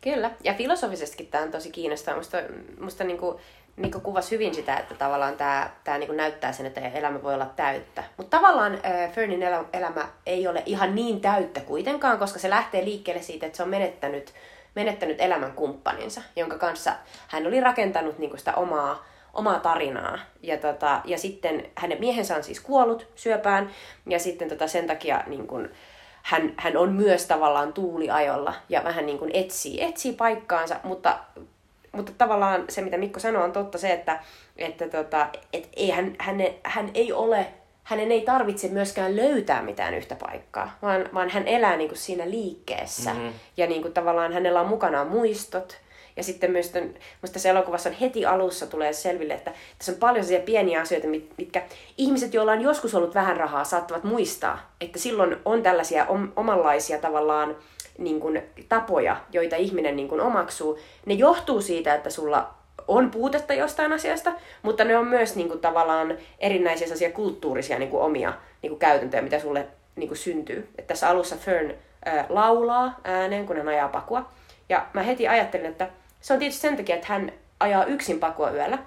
A: Kyllä, ja filosofisestikin tämä on tosi kiinnostavaa. Musta, musta niinku, Mikko kuvasi hyvin sitä, että tavallaan tämä, tämä niin näyttää sen, että elämä voi olla täyttä. Mutta tavallaan äh, Fernin elä, elämä ei ole ihan niin täyttä kuitenkaan, koska se lähtee liikkeelle siitä, että se on menettänyt, menettänyt elämän kumppaninsa, jonka kanssa hän oli rakentanut niin sitä omaa, omaa tarinaa. Ja, tota, ja sitten hänen miehensä on siis kuollut syöpään, ja sitten tota, sen takia niin kuin, hän, hän on myös tavallaan tuuliajolla ja vähän niin kuin etsii, etsii paikkaansa, mutta mutta tavallaan se, mitä Mikko sanoi, on totta se, että, että tota, et ei, hän, hän, hän ei ole, hänen ei tarvitse myöskään löytää mitään yhtä paikkaa, vaan, vaan hän elää niin kuin siinä liikkeessä. Mm-hmm. Ja niin kuin tavallaan hänellä on mukanaan muistot. Ja sitten myös tämän, tässä elokuvassa on heti alussa tulee selville, että tässä on paljon sellaisia pieniä asioita, mitkä ihmiset, joilla on joskus ollut vähän rahaa, saattavat muistaa. Että silloin on tällaisia om- omanlaisia tavallaan niin kuin, tapoja, joita ihminen niin kuin, omaksuu, ne johtuu siitä, että sulla on puutetta jostain asiasta, mutta ne on myös niin kuin, tavallaan erinäisiä sellaisia kulttuurisia niin kuin, omia niin kuin, käytäntöjä, mitä sulle niin kuin, syntyy. Et tässä alussa Fern ää, laulaa ääneen, kun hän ajaa pakua. Ja mä heti ajattelin, että se on tietysti sen takia, että hän ajaa yksin pakua yöllä,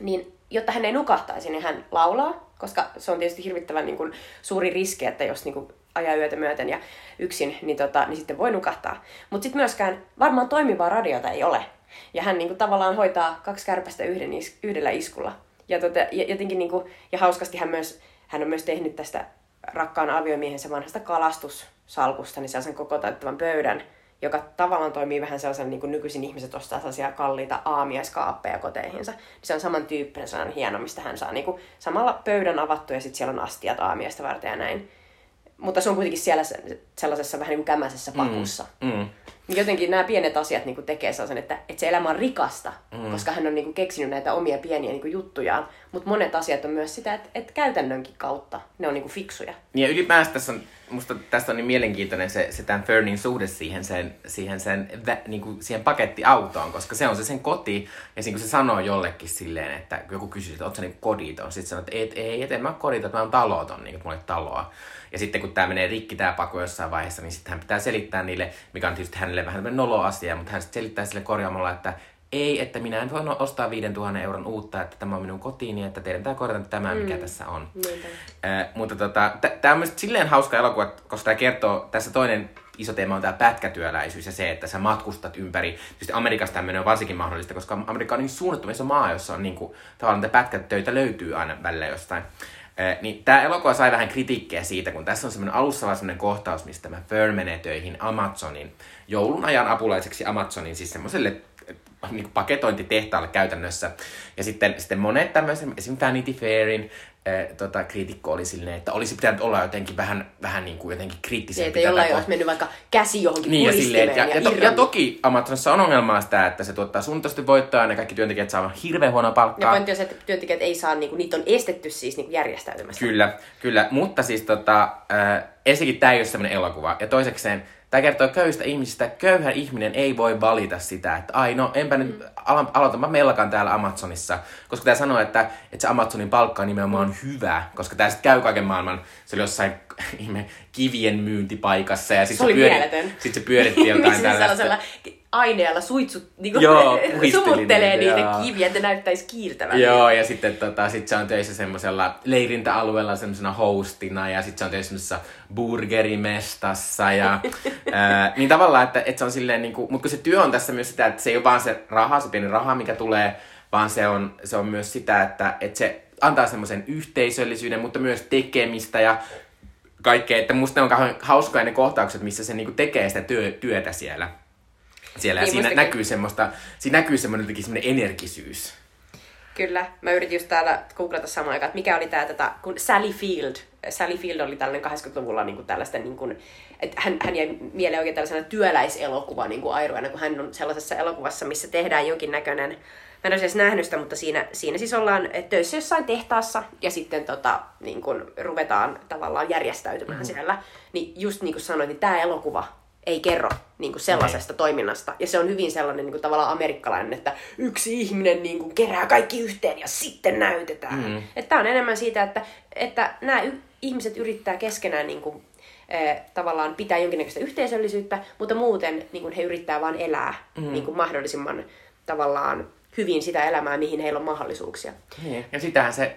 A: niin jotta hän ei nukahtaisi, niin hän laulaa, koska se on tietysti hirvittävän niin kuin, suuri riski, että jos niin kuin, ajaa yötä myöten ja yksin, niin, tota, niin sitten voi nukahtaa. Mutta sitten myöskään varmaan toimivaa radiota ei ole. Ja hän niin kuin, tavallaan hoitaa kaksi kärpästä yhden, is, yhdellä iskulla. Ja, tota, ja, jotenkin, niin kuin, ja hauskasti hän, myös, hän on myös tehnyt tästä rakkaan aviomiehensä vanhasta kalastussalkusta, niin sellaisen koko täyttävän pöydän, joka tavallaan toimii vähän sellaisen, niin kuin nykyisin ihmiset ostaa sellaisia kalliita aamiaiskaappeja koteihinsa. Niin se on samantyyppinen, sellainen hieno, mistä hän saa niin kuin, samalla pöydän avattu ja sitten siellä on astiat aamiaista varten ja näin mutta se on kuitenkin siellä sellaisessa vähän niin kuin kämäisessä mm, pakussa. Mm, mm. Jotenkin nämä pienet asiat niin kuin tekee sellaisen, että, että se elämä on rikasta, mm. koska hän on niin kuin keksinyt näitä omia pieniä niin kuin juttujaan. Mutta monet asiat on myös sitä, että, että käytännönkin kautta ne on niin kuin fiksuja.
B: Ja ylipäänsä tässä on, musta tästä on niin mielenkiintoinen se, se tämän Fernin suhde siihen, sen, siihen, sen, niin kuin siihen pakettiautoon, koska se on se sen koti. Ja siinä kun se sanoo jollekin silleen, että joku kysyy, että ootko sä niin koditon? Sitten sanoo, että ei, ei, et, en mä koditon, mä oon taloton, niin mulle taloa. Ja sitten kun tämä menee rikki tämä paku jossain vaiheessa, niin sitten hän pitää selittää niille, mikä on tietysti hänelle vähän nolo asia, mutta hän sitten selittää sille korjaamalla, että ei, että minä en voi ostaa 5000 euron uutta, että tämä on minun kotiini, että teidän pitää korjata tämä, mikä mm. tässä on. Äh, mutta tota, tämä on myös silleen hauska elokuva, koska tämä kertoo, tässä toinen iso teema on tämä pätkätyöläisyys ja se, että sä matkustat ympäri. Tietysti Amerikassa tämmöinen on varsinkin mahdollista, koska Amerikka on niin suunnattoman iso maa, jossa on niin kuin, tavallaan pätkätöitä löytyy aina välillä jostain. Eh, niin tämä elokuva sai vähän kritiikkiä siitä, kun tässä on semmoinen alussa vaan semmoinen kohtaus, mistä tämä Fern menee töihin Amazonin joulun ajan apulaiseksi Amazonin, siis semmoiselle niin paketointitehtaalle käytännössä. Ja sitten, sitten monet tämmöiset, esimerkiksi Vanity Fairin äh, tota, kriitikko oli silleen, että olisi pitänyt olla jotenkin vähän, vähän niin kuin jotenkin kriittisempi.
A: Että jollain olisi mennyt vaikka käsi johonkin
B: niin, ja,
A: silleen,
B: ja, ja, ja, to, ja, toki Amazonissa on ongelmaa sitä, että se tuottaa suunnitelmasti voittoa ja kaikki työntekijät saavat hirveän huonoa palkkaa.
A: Ja pointti on se, että työntekijät ei saa, niin kuin, niitä on estetty siis niin järjestäytymästä.
B: Kyllä, kyllä. Mutta siis tota, äh, ensinnäkin tämä ei ole sellainen elokuva. Ja toisekseen Tämä kertoo köyhistä ihmisistä. Köyhä ihminen ei voi valita sitä, että ai no enpä nyt, alo- aloitanpa melkan täällä Amazonissa. Koska tämä sanoo, että, että se Amazonin palkka on nimenomaan hyvä, koska tämä sitten käy kaiken maailman, se oli jossain ihme kivien myyntipaikassa ja sitten se,
A: oli
B: pyöri, sit se pyöritti jotain tällaista.
A: Aineella suitsut niin
B: Joo,
A: sumuttelee
B: niitä,
A: niitä kiviä, että ne näyttäisi kiiltävän.
B: Joo, ja sitten tota, sit se on töissä semmoisella leirintäalueella semmoisena hostina, ja sitten se on töissä semmoisessa burgerimestassa, ja ää, niin tavallaan, että, että se on silleen niinku, mutta kun se työ on tässä myös sitä, että se ei ole vaan se raha, se pieni raha, mikä tulee, vaan se on, se on myös sitä, että, että se antaa semmoisen yhteisöllisyyden, mutta myös tekemistä ja kaikkea, että musta ne on kauhean hauskoja ne kohtaukset, missä se niinku tekee sitä työ, työtä siellä. Siellä. Ja
A: Niin,
B: siinä näkyy semmoista, siinä näkyy semmoinen jotenkin semmoinen energisyys.
A: Kyllä. Mä yritin just täällä googlata samaan aikaan, että mikä oli tää tätä, kun Sally Field. Sally Field oli tällainen 80-luvulla niin kuin tällaisten, niin kuin, että hän, hän jäi mieleen oikein tällaisena työläiselokuva niin kuin airuena, kun hän on sellaisessa elokuvassa, missä tehdään jonkinnäköinen, mä en ole edes nähnyt sitä, mutta siinä, siinä siis ollaan töissä jossain tehtaassa ja sitten tota, niin kuin ruvetaan tavallaan järjestäytymään mm-hmm. siellä. Niin just niin kuin sanoin, niin tämä elokuva ei kerro niin kuin sellaisesta toiminnasta. Ja se on hyvin sellainen niin kuin tavallaan amerikkalainen, että yksi ihminen niin kuin kerää kaikki yhteen ja sitten näytetään. Mm. Että tämä on enemmän siitä, että, että nämä y- ihmiset yrittää keskenään niin kuin, eh, tavallaan pitää jonkinnäköistä yhteisöllisyyttä, mutta muuten niin kuin he yrittää vain elää mm. niin kuin mahdollisimman tavallaan hyvin sitä elämää, mihin heillä on mahdollisuuksia.
B: Niin. Ja sitähän se,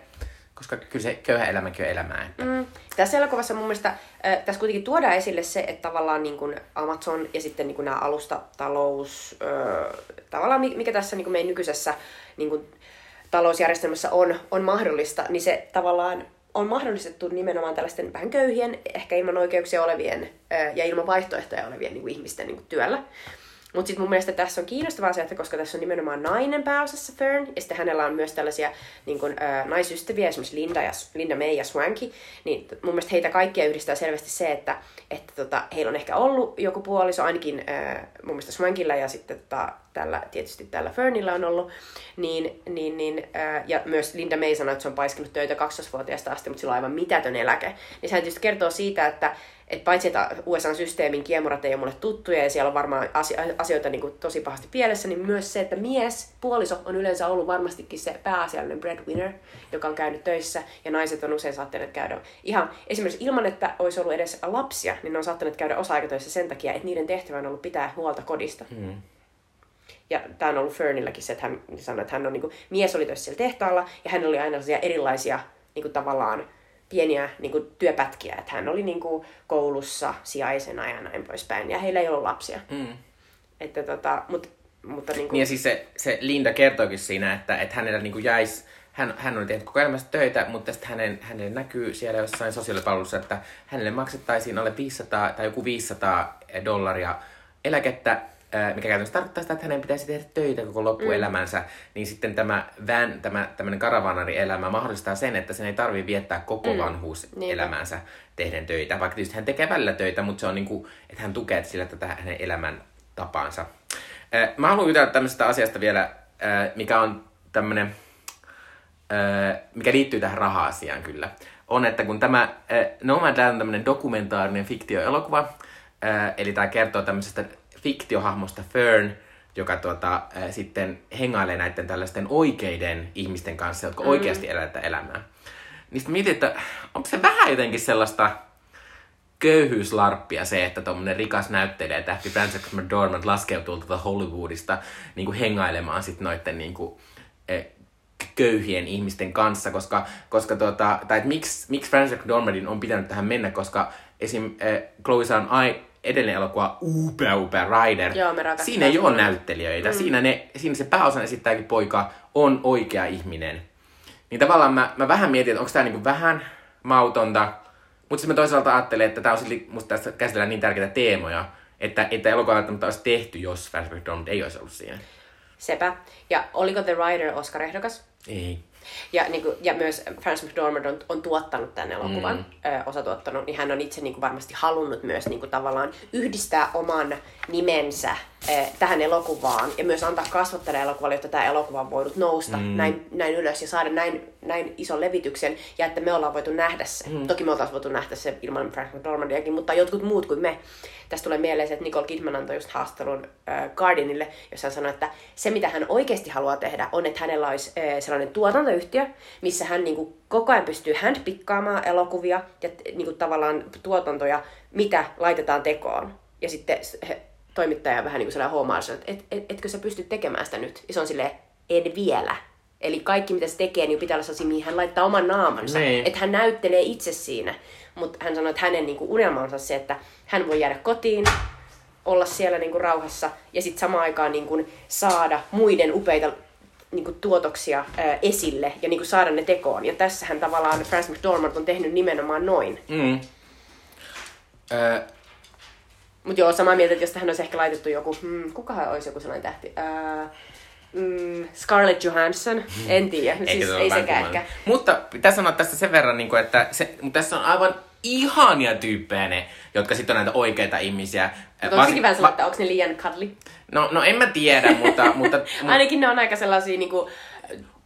B: koska kyllä se köyhä elämäkin on elämää. Että...
A: Mm. Tässä elokuvassa mun mielestä äh, tässä kuitenkin tuodaan esille se, että tavallaan niin kuin Amazon ja sitten niin kuin nämä alustatalous, äh, tavallaan mi- mikä tässä niin kuin meidän nykyisessä niin kuin talousjärjestelmässä on, on mahdollista, niin se tavallaan on mahdollistettu nimenomaan tällaisten vähän köyhien, ehkä ilman oikeuksia olevien äh, ja ilman vaihtoehtoja olevien niin kuin ihmisten niin kuin työllä. Mutta sitten mun mielestä tässä on kiinnostavaa se, että koska tässä on nimenomaan nainen pääosassa Fern, ja sitten hänellä on myös tällaisia niin kun, ä, naisystäviä, esimerkiksi Linda, ja, Linda May ja Swanky, niin mun mielestä heitä kaikkia yhdistää selvästi se, että, että tota, heillä on ehkä ollut joku puoliso, ainakin ä, mun mielestä Swankilla ja sitten tota, tällä, tietysti tällä Fernillä on ollut, niin, niin, niin, ä, ja myös Linda May sanoi, että se on paiskinut töitä 12-vuotiaasta asti, mutta sillä on aivan mitätön eläke. Niin sehän tietysti kertoo siitä, että, että paitsi että USA-systeemin kiemurat ei ole mulle tuttuja ja siellä on varmaan asioita niin kuin tosi pahasti pielessä, niin myös se, että mies, puoliso on yleensä ollut varmastikin se pääasiallinen breadwinner, joka on käynyt töissä ja naiset on usein saattaneet käydä ihan esimerkiksi ilman, että olisi ollut edes lapsia, niin ne on saattaneet käydä osa-aikatöissä sen takia, että niiden tehtävä on ollut pitää huolta kodista.
B: Hmm.
A: Ja tämä on ollut Fernilläkin se, että hän sanoi, että hän on niin kuin, mies oli töissä siellä tehtaalla ja hän oli aina erilaisia niin kuin, tavallaan pieniä niin kuin, työpätkiä, että hän oli niin kuin, koulussa sijaisena ja näin poispäin, ja heillä ei ollut lapsia.
B: Mm.
A: Että, tota, mut, mutta niin kuin,
B: Niin ja siis se, se Linda kertoikin siinä, että, että hänellä niin jäisi, hän, hän oli tehnyt koko elämästä töitä, mutta sitten hänen, hänelle näkyy siellä jossain sosiaalipalvelussa, että hänelle maksettaisiin alle 500 tai joku 500 dollaria eläkettä, mikä käytännössä tarkoittaa sitä, että hänen pitäisi tehdä töitä koko loppuelämänsä, mm. niin sitten tämä van, tämä tämmöinen karavanari-elämä mahdollistaa sen, että sen ei tarvitse viettää koko mm. vanhuuselämänsä tehden töitä. Vaikka tietysti hän tekee välillä töitä, mutta se on niin kuin, että hän tukee sillä tätä hänen elämän tapaansa. Mä haluan jutella tämmöisestä asiasta vielä, mikä on tämmöinen, mikä liittyy tähän raha-asiaan kyllä. On, että kun tämä Nomadland on tämmöinen dokumentaarinen fiktioelokuva, eli tämä kertoo tämmöisestä fiktiohahmosta Fern, joka tuota, ää, sitten hengailee näiden tällaisten oikeiden ihmisten kanssa, jotka mm. oikeasti elävät tätä elämää. Niin sitten mietin, että onko se vähän jotenkin sellaista köyhyyslarppia se, että tuommoinen rikas näyttelijä tähti Frances McDormand laskeutuu tuolta Hollywoodista niin kuin hengailemaan sitten noiden niin kuin, eh, köyhien ihmisten kanssa, koska, koska tuota, tai miksi, miksi Frances McDormandin on pitänyt tähän mennä, koska esim. Eh, Chloe on ai, edellinen elokuva Upea Upea Rider.
A: Joo, me
B: siinä ei ole näyttelijöitä. Mm. Siinä, ne, siinä se pääosan esittääkin poika on oikea ihminen. Niin tavallaan mä, mä vähän mietin, että onko tämä niinku vähän mautonta, mutta sitten mä toisaalta ajattelen, että tämä on silti, musta tässä käsitellään niin tärkeitä teemoja, että, että elokuva välttämättä olisi tehty, jos Frances McDormand ei olisi ollut siinä.
A: sepä. Ja oliko The Rider Oscar-ehdokas?
B: Ei.
A: Ja, niin kuin, ja myös Francis McDormand on, on tuottanut tämän elokuvan, mm. ö, osa tuottanut, niin hän on itse niin kuin varmasti halunnut myös niin kuin, tavallaan yhdistää oman nimensä tähän elokuvaan ja myös antaa kasvattaa elokuvalle, jotta tämä elokuva on voinut nousta mm. näin, näin ylös ja saada näin, näin ison levityksen ja että me ollaan voitu nähdä se. Mm. Toki me oltaisiin voitu nähdä se ilman Frank McDormandiakin, mutta jotkut muut kuin me. Tästä tulee mieleen se, että Nicole Kidman antoi just haastattelun äh, Guardianille, jossa hän sanoi, että se mitä hän oikeasti haluaa tehdä on, että hänellä olisi äh, sellainen tuotantoyhtiö, missä hän niin kuin, koko ajan pystyy handpikkaamaan elokuvia ja niin kuin, tavallaan tuotantoja, mitä laitetaan tekoon. Ja sitten he, toimittaja vähän niin kuin huomaa, että et, et, etkö sä pysty tekemään sitä nyt? Ja se on silleen, en vielä. Eli kaikki mitä se tekee, niin pitää olla sellaisia, mihin hän laittaa oman naamansa.
B: Niin.
A: Että hän näyttelee itse siinä. Mutta hän sanoi, että hänen niin kuin, unelmansa on se, että hän voi jäädä kotiin, olla siellä niin kuin, rauhassa ja sitten samaan aikaan niin kuin, saada muiden upeita niin kuin, tuotoksia ää, esille ja niin kuin, saada ne tekoon. Ja tässähän tavallaan Francis McDormand on tehnyt nimenomaan noin.
B: Mm. Ö,
A: Mutta joo, samaa mieltä, että jos tähän olisi ehkä laitettu joku, hmm, kukahan olisi joku sellainen tähti? Ää, mm, Scarlett Johansson, en tiedä, siis ei sekään ehkä.
B: Mutta pitää sanoa tästä sen verran, niin kuin, että se, mutta tässä on aivan ihania tyyppejä ne, jotka sitten on näitä oikeita ihmisiä.
A: Mutta onko sekin vähän sellainen, että onko ne liian cuddly?
B: No, no en mä tiedä, mutta... mutta mut,
A: Ainakin ne on aika sellaisia niinku,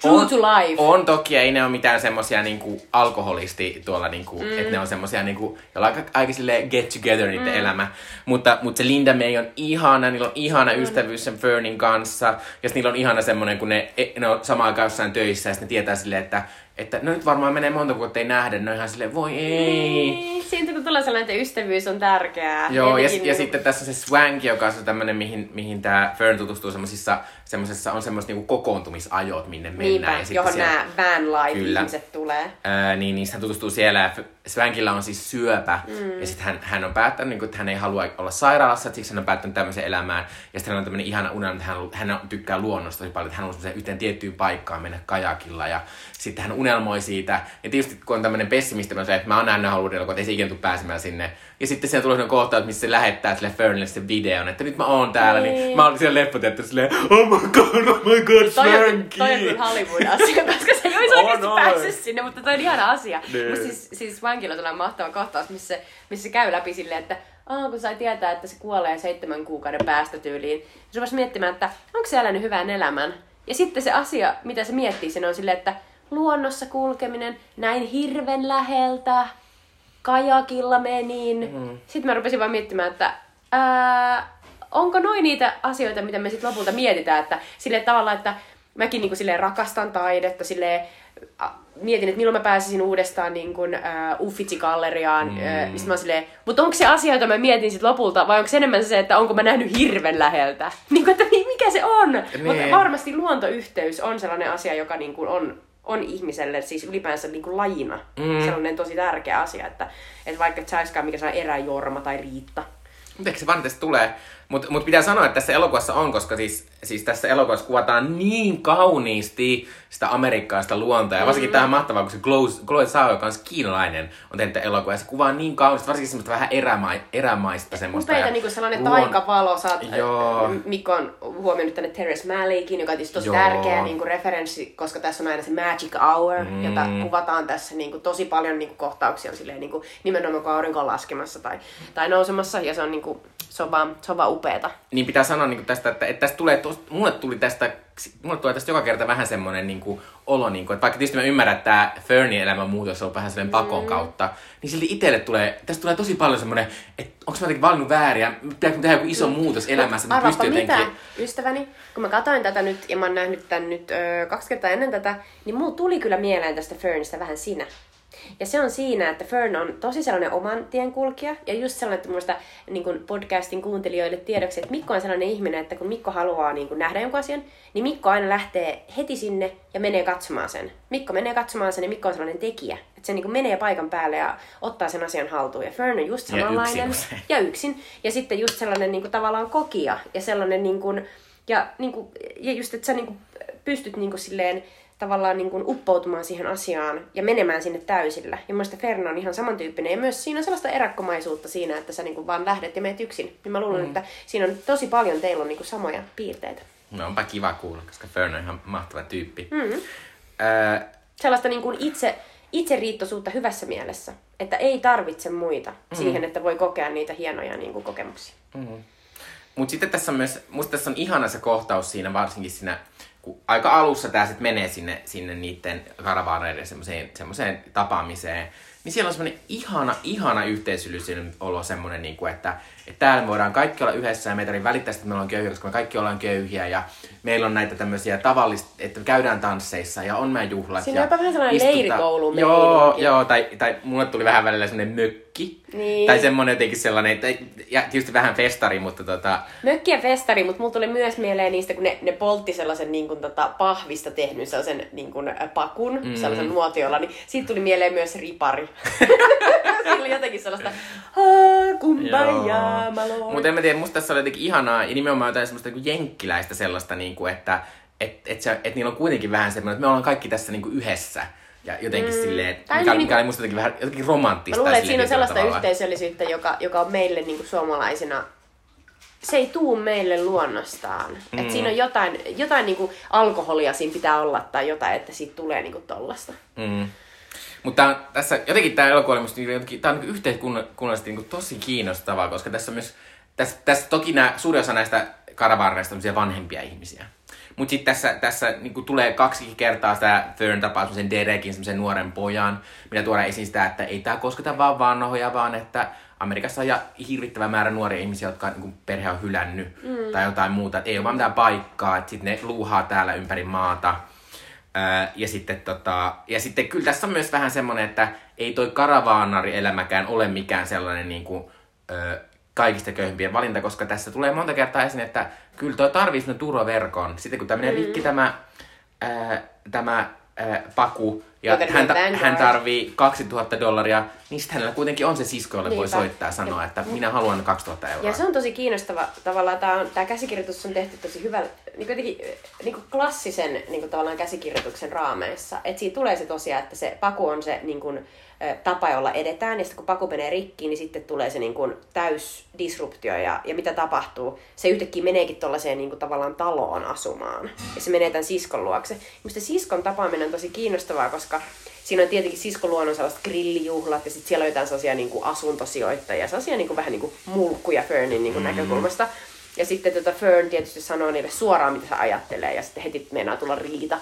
A: true to life.
B: On toki, ei ne ole mitään semmosia niinku alkoholisti tuolla niinku, mm. että ne on semmosia niinku, jolla on aika, aika silleen get together niiden mm. elämä. Mutta, mutta se Linda May on ihana, niillä on ihana mm. ystävyys sen Fernin kanssa. Ja niillä on ihana semmonen, kun ne, ne on samaan aikaan jossain töissä ja ne tietää silleen, että että no nyt varmaan menee monta vuotta ei nähdä, ne on ihan silleen, voi ei.
A: Niin, Siitä kun tulee sellainen, että ystävyys on tärkeää.
B: Joo, ja,
A: Jotenkin
B: ja sitten tässä on se Swank, joka on tämmöinen, mihin, mihin tämä Fern tutustuu semmosissa, semmosessa on semmoiset niinku kokoontumisajot, minne mennään.
A: Niinpä,
B: ja sitten
A: johon
B: siellä-
A: nämä van life
B: Kyllä.
A: ihmiset tulee.
B: Ää, niin, niin hän tutustuu siellä ja Swankilla on siis syöpä. Mm. Ja sitten hän, hän on päättänyt, niin kuin, että hän ei halua olla sairaalassa, että siksi hän on päättänyt tämmöisen elämään. Ja sitten hän on tämmöinen ihana unelma, että hän, hän tykkää luonnosta tosi paljon, että hän on semmoiseen yhteen tiettyyn paikkaan mennä kajakilla. Ja sitten hän unelmoi siitä. Ja tietysti kun on tämmöinen pessimisti, että mä oon nähnyt Hollywoodilla, että ei se ikinä tule pääsemään sinne. Ja sitten siellä tulee sellainen kohtaus, missä se lähettää sille Fernille sen videon, että nyt mä oon täällä. Niin,
A: Niin.
B: mä olin siellä leppotettuna silleen, oh my god, oh my god, Frankie!
A: toi on kyllä Hollywood-asia, koska se ei olisi
B: On,
A: oikeasti päässyt sinne, mutta toi on ihana asia.
B: Niin.
A: Mutta siis, siis Swankilla on sellainen mahtava kohtaus, missä, missä se käy läpi silleen, että Aa, kun sai tietää, että se kuolee seitsemän kuukauden päästä tyyliin. Ja se rupesi miettimään, että onko se elänyt hyvän elämän. Ja sitten se asia, mitä se miettii, sen on silleen, että luonnossa kulkeminen näin hirven läheltä, kajakilla menin. Mm. Sitten mä rupesin vaan miettimään, että ää, onko noin niitä asioita, mitä me sitten lopulta mietitään, että sille tavalla, että mäkin niinku silleen rakastan taidetta, silleen a, mietin, että milloin mä pääsisin uudestaan niin kuin, äh, Uffizi-galleriaan. Mm. Äh, mä oon silleen, mutta onko se asia, jota mä mietin sit lopulta, vai onko se enemmän se, että onko mä nähnyt hirven läheltä? Niin kuin, että mi- mikä se on?
B: Niin.
A: Mutta varmasti luontoyhteys on sellainen asia, joka niin kuin on, on ihmiselle, siis ylipäänsä niin kuin lajina, mm. sellainen tosi tärkeä asia, että, että vaikka et sä mikä sellainen eräjorma tai riitta.
B: Mutta eikö se tästä tulee? Mutta mut pitää sanoa, että tässä elokuvassa on, koska siis, siis tässä elokuvassa kuvataan niin kauniisti sitä amerikkalaista luontoa. Ja varsinkin mm. tämä on mahtavaa, kun se Chloe, Zhao, joka on siis kiinalainen, on tehnyt tämän elokuvan. Ja se kuvaa niin kauniisti, varsinkin semmoista vähän eräma, erämaista semmoista.
A: Upeita niin kuin sellainen
B: luon-
A: taikavalo. Sä oot,
B: Joo.
A: Mikko on huomioinut tänne Terrence Malickin, joka on tietysti tosi
B: Joo.
A: tärkeä niin kuin referenssi, koska tässä on aina se magic hour, mm. jota kuvataan tässä niin kuin, tosi paljon niin kuin, kohtauksia on silleen, niin kuin, nimenomaan kun aurinko on laskemassa tai, tai nousemassa. Ja se on, niin kuin, se on vaan, se on vaan upeeta.
B: niin pitää sanoa niin tästä, että, että tästä tulee, tos, mulle tuli tästä, mulle tulee tästä joka kerta vähän semmoinen niin kuin, olo, niin kuin, että vaikka tietysti mä ymmärrän, että tämä Fernin elämän muutos on vähän sellainen pakon kautta, niin silti itselle tulee, tästä tulee tosi paljon semmoinen, että onko mä jotenkin valinnut väärin pitääkö tehdä joku iso muutos elämässä, että
A: Arvaappa
B: pystyn
A: mitä,
B: jotenkin...
A: ystäväni, kun mä katsoin tätä nyt, ja mä oon nähnyt tän nyt ö, kaksi kertaa ennen tätä, niin mulla tuli kyllä mieleen tästä Fernistä vähän sinä. Ja se on siinä, että Fern on tosi sellainen oman tien kulkija, ja just sellainen, että muista niin kuin podcastin kuuntelijoille tiedoksi, että Mikko on sellainen ihminen, että kun Mikko haluaa niin kuin nähdä jonkun asian, niin Mikko aina lähtee heti sinne ja menee katsomaan sen. Mikko menee katsomaan sen, ja Mikko on sellainen tekijä. Että se niin kuin menee paikan päälle ja ottaa sen asian haltuun. Ja Fern on just
B: Ja yksin
A: samanlainen. Ja yksin. Ja sitten just sellainen niin kuin, tavallaan kokija. Ja sellainen niin kuin, ja, niin kuin, ja just, että sä niin kuin, pystyt niin kuin, silleen, tavallaan niin kuin, uppoutumaan siihen asiaan ja menemään sinne täysillä. Ja mielestäni Fern on ihan samantyyppinen. Ja myös siinä on sellaista erakkomaisuutta siinä, että sä niin kuin, vaan lähdet ja meet yksin. Niin mä luulen, mm. että siinä on tosi paljon teillä on niin kuin, samoja piirteitä.
B: No onpa kiva kuulla, koska Fern on ihan mahtava tyyppi.
A: Mm.
B: Öö,
A: Sellaista niin kuin itse, itseriittoisuutta hyvässä mielessä. Että ei tarvitse muita mm. siihen, että voi kokea niitä hienoja niin kuin, kokemuksia.
B: Mutta sitten tässä on myös, musta tässä on ihana se kohtaus siinä, varsinkin siinä, aika alussa tämä sitten menee sinne, sinne niiden karavaaneiden semmoiseen, semmoiseen tapaamiseen, niin siellä on semmoinen ihana, ihana yhteisöllisen olo semmoinen, niin kuin, että, että täällä me voidaan kaikki olla yhdessä ja meitä ei välittää, että me ollaan köyhiä, koska me kaikki ollaan köyhiä ja meillä on näitä tämmöisiä tavallista, että me käydään tansseissa ja on meidän juhlat.
A: Siinä
B: ja
A: on jopa vähän sellainen leirikoulu
B: Joo, joo, tai, tai mulle tuli vähän välillä semmoinen mökki.
A: Niin.
B: Tai semmoinen jotenkin sellainen, ja tietysti vähän festari, mutta tota,
A: Mökki ja festari, mutta mulla tuli myös mieleen niistä, kun ne, ne poltti sellaisen niin kuin, tota, pahvista tehnyt sellaisen niin kuin, pakun, mm. sellaisen nuotiolla, niin siitä tuli mieleen myös ripari. Siinä oli jotenkin sellaista, "Haa, kumbaya.
B: Mutta en mä tiedä, musta tässä oli jotenkin ihanaa, ja nimenomaan jotain semmoista niin jenkkiläistä sellaista, niin kuin, että et, et se, et niillä on kuitenkin vähän semmoinen, että me ollaan kaikki tässä niin kuin yhdessä. Ja jotenkin mm. silleen, mikä,
A: niin
B: mikä oli musta jotenkin vähän jotenkin romanttista.
A: Mä luulen, että siinä on sellaista
B: tavalla.
A: yhteisöllisyyttä, joka, joka on meille niin kuin suomalaisina se ei tuu meille luonnostaan. Mm. Et siinä on jotain, jotain niin kuin alkoholia siinä pitää olla tai jotain, että siitä tulee niin kuin tollasta.
B: Mm. Mutta tässä jotenkin tämä elokuva oli niin jotenkin, tää on niin yhteiskunnallisesti niin tosi kiinnostavaa, koska tässä on myös, tässä, tässä toki nämä, suurin osa näistä karavaareista on vanhempia ihmisiä. Mutta sitten tässä, tässä niin tulee kaksi kertaa sitä Fern tapaa semmoisen Derekin, semmoisen nuoren pojan, mitä tuodaan esiin sitä, että ei tämä kosketa vaan vanhoja, vaan että Amerikassa on ja hirvittävä määrä nuoria ihmisiä, jotka niin perhe on hylännyt mm. tai jotain muuta. Et ei ole vaan mitään paikkaa, että sitten ne luuhaa täällä ympäri maata. Öö, ja, sitten, tota, ja sitten kyllä tässä on myös vähän semmoinen, että ei toi karavaanari-elämäkään ole mikään sellainen niin kuin, öö, kaikista köyhimpien valinta, koska tässä tulee monta kertaa esiin, että kyllä toi tarvii sinne turvaverkon. Sitten kun tämmöinen rikki tämä, ää, tämä ää, paku, ja
A: Joka
B: hän, ta- hän tarvii 2000 dollaria, niin sitten hänellä kuitenkin on se sisko, jolle voi
A: Niinpä.
B: soittaa ja sanoa, että minä haluan 2000 euroa.
A: Ja se on tosi kiinnostava. Tavallaan tämä, on, tämä käsikirjoitus on tehty tosi hyvällä, niin jotenkin niin kuin klassisen niin kuin tavallaan käsikirjoituksen raameissa. Että siitä tulee se tosiaan, että se paku on se niin kuin, tapa, jolla edetään. Ja sitten kun paku menee rikkiin, niin sitten tulee se niin kuin, täys disruptio. Ja, ja mitä tapahtuu? Se yhtäkkiä meneekin tuollaiseen niin kuin, tavallaan taloon asumaan. Ja se menee tämän siskon luokse. Minusta siskon tapaaminen on tosi kiinnostavaa, koska siinä on tietenkin siskon luonnon sellaiset grillijuhlat ja sitten siellä on jotain sellaisia niin kuin asuntosijoittajia, sellaisia niin kuin, vähän niin kuin mulkkuja Fernin niin kuin, näkökulmasta. Ja sitten tota Fern tietysti sanoo niille suoraan, mitä se ajattelee, ja sitten heti meinaa tulla riita.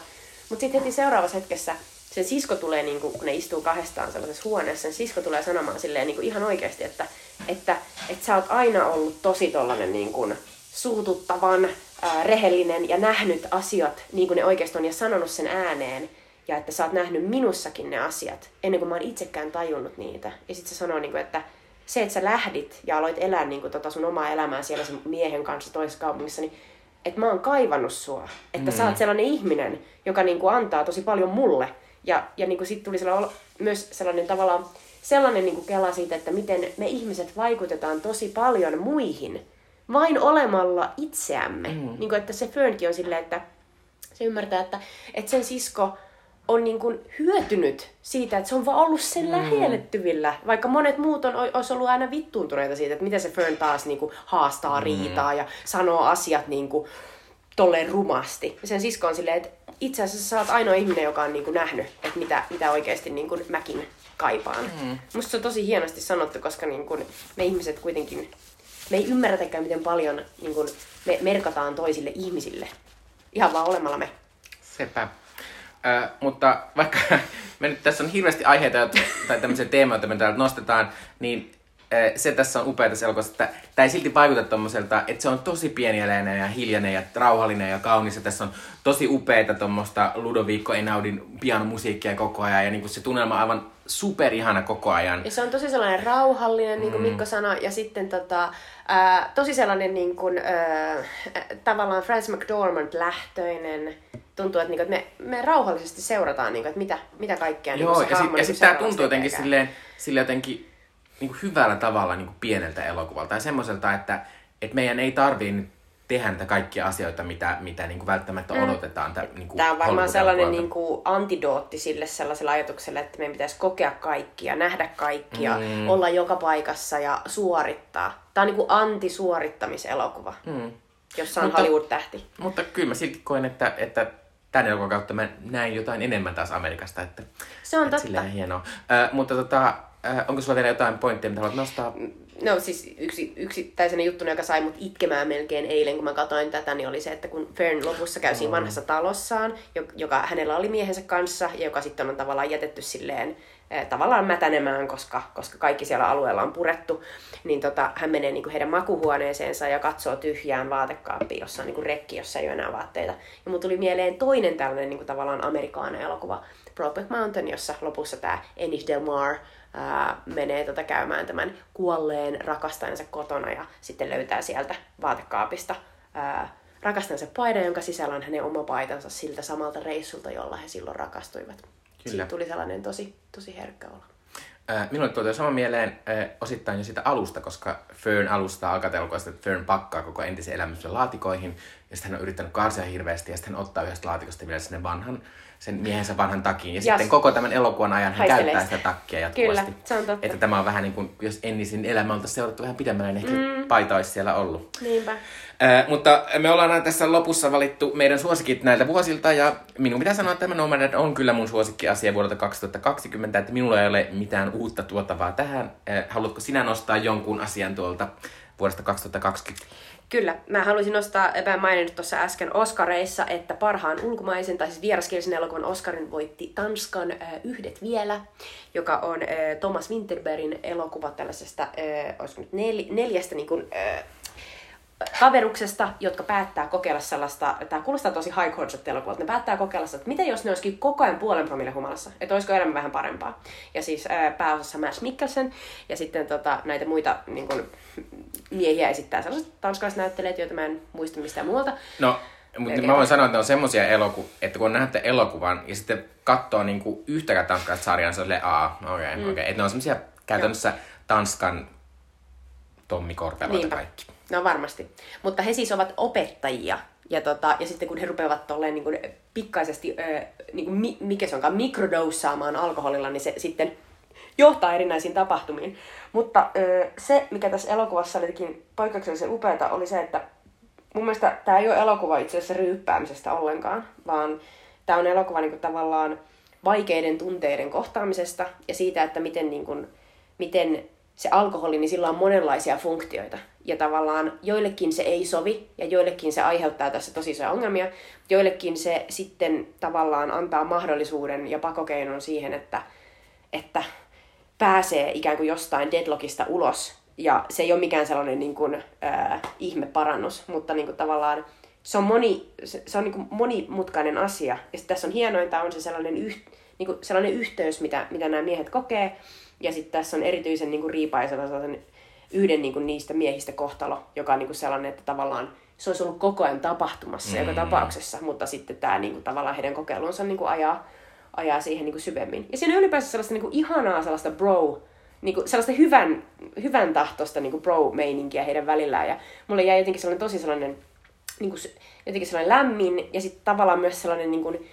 A: Mutta sitten heti seuraavassa hetkessä sen sisko tulee, niin kuin, kun ne istuu kahdestaan sellaisessa huoneessa, sen sisko tulee sanomaan silleen niin kuin ihan oikeasti, että, että, että sä oot aina ollut tosi tollanen niin kuin suututtavan, ää, rehellinen ja nähnyt asiat niin kuin ne oikeasti on ja sanonut sen ääneen. Ja että sä oot nähnyt minussakin ne asiat, ennen kuin mä oon itsekään tajunnut niitä. Ja sitten se sanoo, niin kuin, että se, että sä lähdit ja aloit elää niin kuin, tota sun omaa elämää siellä sen miehen kanssa toisessa kaupungissa, niin että mä oon kaivannut sua. Että mm. sä oot sellainen ihminen, joka niin kuin, antaa tosi paljon mulle. Ja, ja niin kuin, sit tuli sellainen, myös sellainen tavallaan sellainen niin kuin kela siitä, että miten me ihmiset vaikutetaan tosi paljon muihin vain olemalla itseämme. Mm. Niin kuin, että se Fernkin on silleen, että se ymmärtää, että, että sen sisko on niin kuin hyötynyt siitä, että se on vaan ollut sen mm. lähellettyvillä. Vaikka monet muut on, olisi ollut aina vittuuntuneita siitä, että miten se Fern taas niin kuin haastaa mm. riitaa ja sanoo asiat niin kuin tolleen rumasti. Ja sen sisko on silleen, että itse asiassa sä oot ainoa ihminen, joka on niin kuin nähnyt, että mitä, mitä oikeasti niin kuin mäkin kaipaan. Mm. Musta se on tosi hienosti sanottu, koska niin kuin me ihmiset kuitenkin, me ei ymmärretäkään, miten paljon niin kuin me merkataan toisille ihmisille. Ihan vaan olemalla me.
B: Sepä. Ö, mutta vaikka me nyt tässä on hirveästi aiheita tai tämmöisiä teemoja, joita me täältä nostetaan, niin se tässä on upea tässä elokuvassa, että tämä ei silti vaikuta tommoselta, että se on tosi pienieleinen ja hiljainen ja rauhallinen ja kaunis. Ja tässä on tosi upeita tuommoista Ludovico Einaudin pianomusiikkia koko ajan ja niin kuin se tunnelma on aivan super ihana koko ajan.
A: Ja se on tosi sellainen rauhallinen, niin kuin Mikko sanoi, ja sitten tota, ää, tosi sellainen niin kuin, ää, tavallaan Francis McDormand-lähtöinen. Tuntuu, että, niin kuin, että me, me rauhallisesti seurataan, niin kuin, että mitä, mitä kaikkea niin
B: Joo,
A: kuin,
B: ja
A: se
B: sitten ja
A: niin
B: sit
A: kuin
B: tämä tuntuu jotenkin silleen, silleen jotenkin niin kuin hyvällä tavalla niin kuin pieneltä elokuvalta. Ja semmoiselta, että, että meidän ei tarvii nyt tehdä niitä kaikkia asioita, mitä, mitä niin kuin välttämättä mm. odotetaan. Tä, niin kuin
A: Tämä on varmaan sellainen niin kuin antidootti sille sellaiselle ajatukselle, että meidän pitäisi kokea kaikkia, nähdä kaikkia,
B: Mm.
A: olla joka paikassa ja suorittaa. Tämä on niin kuin antisuorittamiselokuva.
B: Mm.
A: jossa on
B: Mutta-
A: Hollywood-tähti.
B: Mutta kyllä mä silti koen, että, että tämän elokuvan kautta mä näin jotain enemmän taas Amerikasta. Että,
A: Se on
B: että
A: totta.
B: Hienoa. Ö, mutta tota, ö, onko sulla vielä jotain pointteja, mitä haluat nostaa?
A: No siis yksi yksittäisenä juttuna, joka sai mut itkemään melkein eilen, kun mä katsoin tätä, niin oli se, että kun Fern lopussa käy siinä vanhassa talossaan, jo- joka hänellä oli miehensä kanssa, ja joka sitten on tavallaan jätetty silleen eh, tavallaan mätänemään, koska, koska kaikki siellä alueella on purettu, niin tota, hän menee niinku heidän makuhuoneeseensa ja katsoo tyhjään vaatekaappiin, jossa on niinku rekki, jossa ei ole enää vaatteita. Ja mulla tuli mieleen toinen tällainen niinku tavallaan amerikaana elokuva, Brokeback Mountain, jossa lopussa tämä Ennis Del Mar ää, menee tota käymään tämän kuolleen rakastajansa kotona ja sitten löytää sieltä vaatekaapista ää, rakastajansa paidan, jonka sisällä on hänen oma paitansa siltä samalta reissulta, jolla he silloin rakastuivat.
B: Kyllä.
A: Siitä tuli sellainen tosi, tosi herkkä olo.
B: Minulle tuli sama mieleen osittain jo sitä alusta, koska Fern alusta alkaa elokuvasta, että Fern pakkaa koko entisen elämynsä laatikoihin, ja sitten hän on yrittänyt karsia hirveästi, ja sitten hän ottaa yhdestä laatikosta vielä sinne vanhan, sen miehensä vanhan takin, ja,
A: Ja
B: sitten koko tämän elokuvan ajan hän
A: Haistelee
B: käyttää
A: sitä.
B: takkia jatkuvasti.
A: Kyllä, se on totta.
B: Että tämä on vähän niin kuin, jos Ennisin elämä oltaisiin seurattu vähän pidemmälle, niin ehkä mm. paita olisi siellä ollut.
A: Niinpä.
B: Äh, mutta me ollaan tässä lopussa valittu meidän suosikit näiltä vuosilta ja minun pitää sanoa, että tämä Nomadland on kyllä mun suosikkiasia vuodelta 2020, että minulla ei ole mitään uutta tuotavaa tähän. Äh, haluatko sinä nostaa jonkun asian tuolta vuodesta 2020?
A: Kyllä, mä haluaisin nostaa, mä maininnut tuossa äsken Oscareissa, että parhaan ulkomaisen tai siis vieraskielisen elokuvan Oscarin voitti Tanskan äh, Yhdet vielä, joka on äh, Thomas Winterbergin elokuva tällaisesta, äh, olisiko nyt nel, neljästä niin kuin, äh, kaveruksesta, jotka päättää kokeilla sellaista, tämä kuulostaa tosi high concept elokuvalta, ne päättää kokeilla sitä, että mitä jos ne olisikin koko ajan puolen promille humalassa, että olisiko elämä vähän parempaa. Ja siis ää, pääosassa Mads Mikkelsen ja sitten tota, näitä muita niin kun, miehiä esittää sellaiset tanskalaiset näyttelijät, joita mä en muista mistään muualta.
B: No, mutta mä voin sanoa, että on semmosia eloku, että kun näette elokuvan ja sitten katsoo niinku yhtäkään tanskalaista sarjaa, se on silleen, aa, okei, okay, mm. okei. Okay. Että ne on semmosia käytännössä Tanskan Tommi Korpeloita
A: Niinpä.
B: kaikki.
A: No varmasti. Mutta he siis ovat opettajia. Ja, tota, ja sitten kun he rupeavat tolleen niin kuin pikkaisesti, ö, niin kuin mi, mikä se onkaan, mikrodoussaamaan alkoholilla, niin se sitten johtaa erinäisiin tapahtumiin. Mutta ö, se, mikä tässä elokuvassa olikin poikkeuksellisen upeata, oli se, että mun mielestä tämä ei ole elokuva itse asiassa ryyppäämisestä ollenkaan, vaan tämä on elokuva niin kuin tavallaan vaikeiden tunteiden kohtaamisesta ja siitä, että miten, niin kuin, miten se alkoholi, niin sillä on monenlaisia funktioita. Ja tavallaan joillekin se ei sovi ja joillekin se aiheuttaa tässä tosi isoja ongelmia. Joillekin se sitten tavallaan antaa mahdollisuuden ja pakokeinon siihen, että, että pääsee ikään kuin jostain deadlockista ulos. Ja se ei ole mikään sellainen niin kuin, äh, ihmeparannus, mutta niin kuin tavallaan se on, moni, se, se on niin kuin monimutkainen asia. Ja tässä on hienointa on se sellainen, yh, niin kuin sellainen yhteys, mitä, mitä nämä miehet kokee. Ja sitten tässä on erityisen niin kuin riipaisena sellaisen yhden niin kuin niistä miehistä kohtalo, joka on niin kuin sellainen, että tavallaan se olisi ollut koko ajan tapahtumassa mm. joka tapauksessa, mutta sitten tämä niin kuin, tavallaan heidän kokeilunsa niin kuin ajaa, ajaa siihen niin kuin syvemmin. Ja siinä on ylipäänsä sellaista niin kuin ihanaa sellaista bro, niin kuin sellaista hyvän, hyvän tahtosta niin kuin bro-meininkiä heidän välillään. Ja mulle jäi jotenkin sellainen tosi sellainen, niin kuin, jotenkin sellainen lämmin ja sitten tavallaan myös sellainen niin kuin,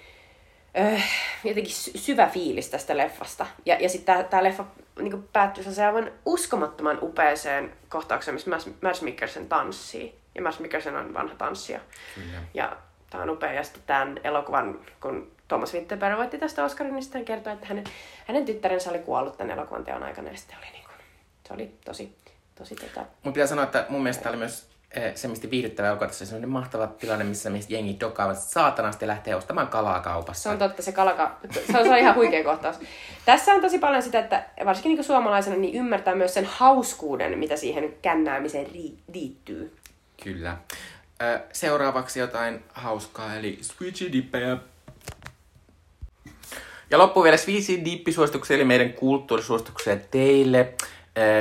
A: öö, jotenkin sy- syvä fiilis tästä leffasta. Ja, ja sitten tämä leffa niin kuin päättyy sellaiseen aivan uskomattoman upeeseen kohtaukseen, missä Mads- Mads Mikkelsen tanssii. Ja Mads Mikkelsen on vanha tanssija.
B: Kyllä.
A: Ja tämä on upea. Ja sitten tämän elokuvan, kun Thomas Winterberg voitti tästä Oscarin, niin sitten hän kertoi, että hänen, hänen tyttärensä oli kuollut tämän elokuvan teon aikana. Ja sitten oli niin kuin, se oli tosi, tosi tota,
B: Mun pitää sanoa, että mun mielestä tää oli myös eh, semmoisesti viihdyttävä elokuva. Tässä on sellainen mahtava tilanne, missä mistä jengi dokaavat saatanasti ja lähtee ostamaan kalaa kaupassa.
A: Se on totta, se kalaka, se on, se on ihan huikea kohtaus. Tässä on tosi paljon sitä, että varsinkin niin suomalaisena niin ymmärtää myös sen hauskuuden, mitä siihen kännäämiseen liittyy.
B: Kyllä. Seuraavaksi jotain hauskaa, eli Switchy Dippejä. Ja loppuun vielä Switchy Dippisuosituksia, eli meidän kulttuurisuosituksia teille.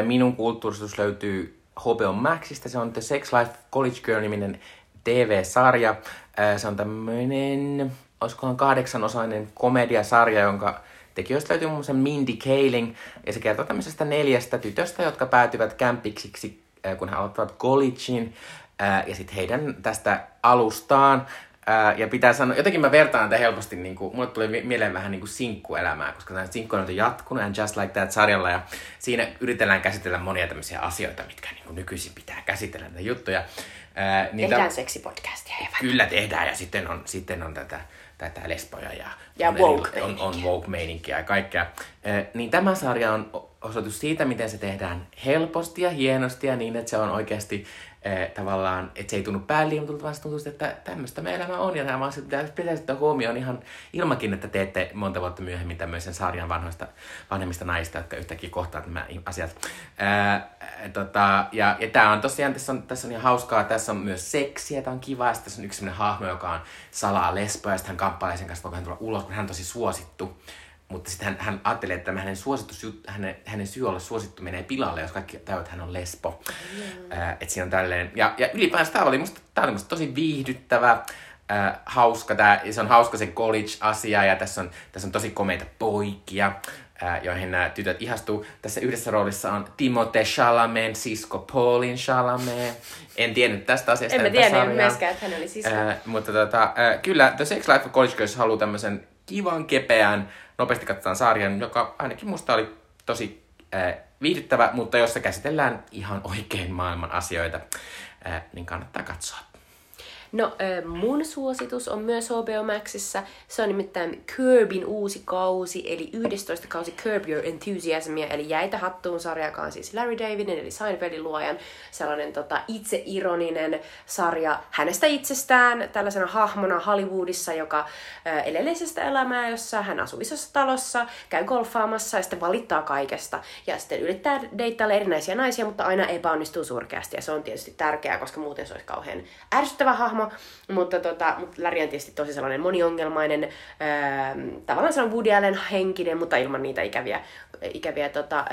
B: Minun kulttuurisuositus löytyy HBO Maxista. Se on The Sex Life College Girl-niminen TV-sarja. Se on tämmöinen, olisikohan kahdeksanosainen komediasarja, jonka tekijöistä löytyy muun muassa Mindy Kaling. Ja se kertoo tämmöisestä neljästä tytöstä, jotka päätyvät kämpiksiksi, kun he aloittavat collegein. Ja sitten heidän tästä alustaan Ää, ja pitää sanoa, jotenkin mä vertaan tätä helposti, niin kuin, mulle tuli mieleen vähän niin kuin sinkkuelämää, koska tämä sinkku on jatkunut and Just Like That-sarjalla, ja siinä yritellään käsitellä monia tämmöisiä asioita, mitkä niin kuin nykyisin pitää käsitellä näitä juttuja.
A: Ää, niin tehdään ta- seksipodcastia, Eva.
B: Kyllä tehdään, ja sitten on, sitten on tätä, tätä lesboja ja,
A: ja
B: on,
A: woke
B: on, on woke-meininkiä ja kaikkea. Ää, niin tämä sarja on osoitus siitä, miten se tehdään helposti ja hienosti ja niin, että se on oikeasti eh, tavallaan, että se ei tunnu päälliin, vaan se tuntuu, että tämmöistä me elämä on ja nämä asiat pitäisi, pitäisi ottaa huomioon ihan ilmakin, että teette monta vuotta myöhemmin tämmöisen sarjan vanhoista, vanhemmista naista, jotka yhtäkkiä kohtaavat nämä asiat. Ää, tota, ja, ja tämä on tosiaan, tässä on, tässä on ihan hauskaa, tässä on myös seksiä, tämä on kiva, ja tässä on yksi hahmo, joka on salaa lesbo, ja sitten hän kamppailee sen kanssa, voiko hän tulla ulos, kun hän on tosi suosittu. Mutta sitten hän, hän ajattelee, että hänen, suositus, hänen, hänen syy olla suosittu menee pilalle, jos kaikki tajuavat, että hän on lesbo. Äh, että siinä on tälleen. Ja, ja ylipäänsä tämä oli musta, tää oli musta tosi viihdyttävä, äh, hauska. Tää, se on hauska se college-asia ja tässä on, tässä on tosi komeita poikia, äh, joihin nämä tytöt ihastuu. Tässä yhdessä roolissa on Timothée Chalamet, sisko Paulin Chalamet. En tiennyt tästä asiasta.
A: En mä tiennyt myöskään, että hän oli sisko. Äh,
B: mutta tota, äh, kyllä The Sex Life of College Girls haluaa tämmöisen kivan, kepeän, nopeasti katsotaan sarjan, joka ainakin musta oli tosi äh, viihdyttävä, mutta jossa käsitellään ihan oikein maailman asioita, äh, niin kannattaa katsoa.
A: No, mun suositus on myös HBO Maxissa. Se on nimittäin Curbin uusi kausi, eli 11 kausi Curb Your Enthusiasmia, eli Jäitä hattuun sarja, joka on siis Larry Davidin, eli Seinfeldin luojan, sellainen tota, itseironinen sarja hänestä itsestään, tällaisena hahmona Hollywoodissa, joka elelee elämää, jossa hän asuu isossa talossa, käy golfaamassa ja sitten valittaa kaikesta. Ja sitten yrittää deittailla erinäisiä naisia, mutta aina epäonnistuu surkeasti. Ja se on tietysti tärkeää, koska muuten se olisi kauhean ärsyttävä hahmo hahmo, mutta, tota, mutta Larry on tietysti tosi sellainen moniongelmainen, ää, tavallaan sellainen Woody Allen henkinen, mutta ilman niitä ikäviä, ikäviä tota, ää,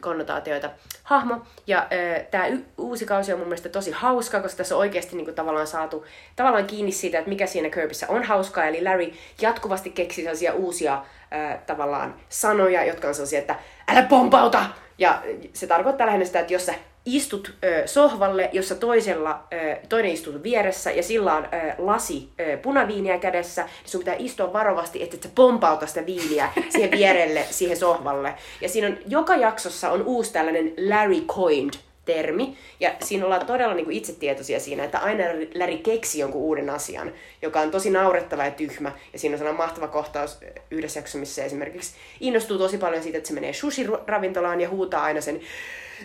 A: konnotaatioita hahmo. Ja tämä uusi kausi on mun mielestä tosi hauska, koska tässä on oikeasti niinku, tavallaan saatu tavallaan kiinni siitä, että mikä siinä Kirbyssä on hauskaa. Eli Larry jatkuvasti keksii sellaisia uusia ää, tavallaan sanoja, jotka on sellaisia, että älä pompauta! Ja se tarkoittaa lähinnä sitä, että jos sä istut ö, sohvalle, jossa toisella, ö, toinen istuu vieressä ja sillä on ö, lasi ö, punaviiniä kädessä, niin sun pitää istua varovasti, että et sä pompauta sitä viiniä siihen vierelle, siihen sohvalle. Ja siinä on, joka jaksossa on uusi tällainen Larry Coined termi. Ja siinä ollaan todella niin kuin itsetietoisia siinä, että aina Larry keksi jonkun uuden asian, joka on tosi naurettava ja tyhmä. Ja siinä on sellainen mahtava kohtaus yhdessä jaksossa, missä esimerkiksi innostuu tosi paljon siitä, että se menee sushi-ravintolaan ja huutaa aina sen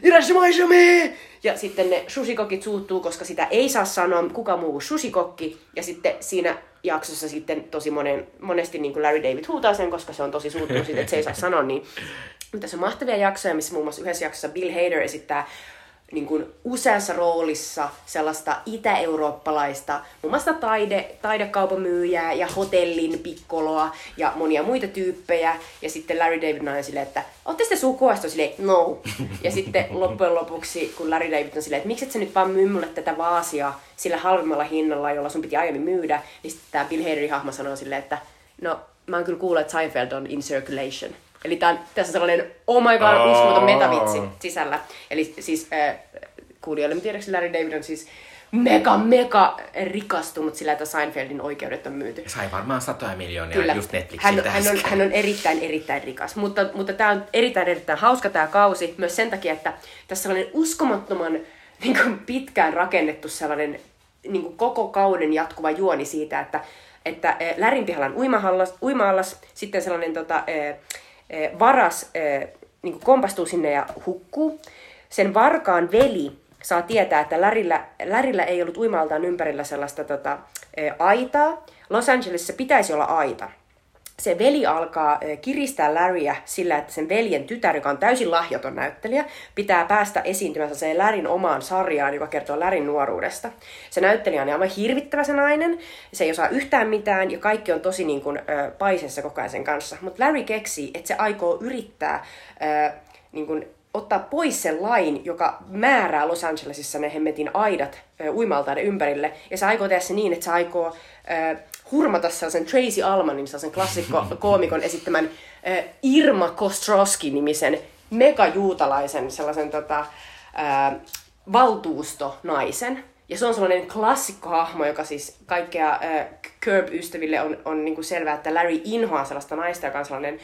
A: Irashimaisame! Ja sitten ne sushikokit suuttuu, koska sitä ei saa sanoa kuka muu sushikokki. Ja sitten siinä jaksossa sitten tosi monen, monesti niin kuin Larry David huutaa sen, koska se on tosi suuttunut siitä, että se ei saa sanoa niin. Tässä on mahtavia jaksoja, missä muun muassa yhdessä jaksossa Bill Hader esittää niin kuin useassa roolissa sellaista itä-eurooppalaista, muun muassa taide, taidekaupamyyjää ja hotellin pikkoloa ja monia muita tyyppejä. Ja sitten Larry David on silleen, että ootte sitten sukua? Sitten silleen, no. Ja sitten loppujen lopuksi, kun Larry David on silleen, että miksi et sä nyt vaan myy mulle tätä vaasia sillä halvemmalla hinnalla, jolla sun piti aiemmin myydä, niin sitten tämä Bill Haderin hahmo sanoo silleen, että no, mä oon kyllä kuullut, että Seinfeld on in circulation. Eli tää on, tässä on sellainen oh my god, oh. uskomaton metavitsi sisällä. Eli siis äh, kuulijoille, tiedätkö Larry David on siis mega, mega rikastunut sillä, että Seinfeldin oikeudet on myyty.
B: Sai varmaan satoja miljoonia Kyllä. just
A: Netflixin hän, hän, on, hän on erittäin, erittäin rikas. Mutta, mutta tämä on erittäin, erittäin hauska tämä kausi myös sen takia, että tässä on sellainen uskomattoman niin kuin pitkään rakennettu sellainen niin kuin koko kauden jatkuva juoni siitä, että, että Lärin pihalla on uimahallas, uimaallas, sitten sellainen tota, varas niin kuin kompastuu sinne ja hukkuu. Sen varkaan veli saa tietää, että Lärillä, Lärillä ei ollut uimaltaan ympärillä sellaista tota, aitaa. Los Angelesissa pitäisi olla aita. Se veli alkaa kiristää Larryä sillä, että sen veljen tytär, joka on täysin lahjoton näyttelijä, pitää päästä esiintymään se Lärin omaan sarjaan, joka kertoo Lärin nuoruudesta. Se näyttelijä on aivan hirvittävä se nainen, se ei osaa yhtään mitään ja kaikki on tosi niin kuin, paisessa koko ajan sen kanssa. Mutta Larry keksii, että se aikoo yrittää niin kuin, ottaa pois sen lain, joka määrää Los Angelesissa ne hemmetin aidat uimaltaiden ympärille. Ja se aikoo tehdä se niin, että se aikoo hurmata sellaisen Tracy Almanin, sellaisen klassikko-koomikon esittämän äh, Irma Kostrowski-nimisen megajuutalaisen sellaisen tota, äh, valtuustonaisen, ja se on sellainen klassikkohahmo, joka siis kaikkea äh, Curb-ystäville on, on niin kuin selvää, että Larry inhoaa sellaista naista, joka on sellainen,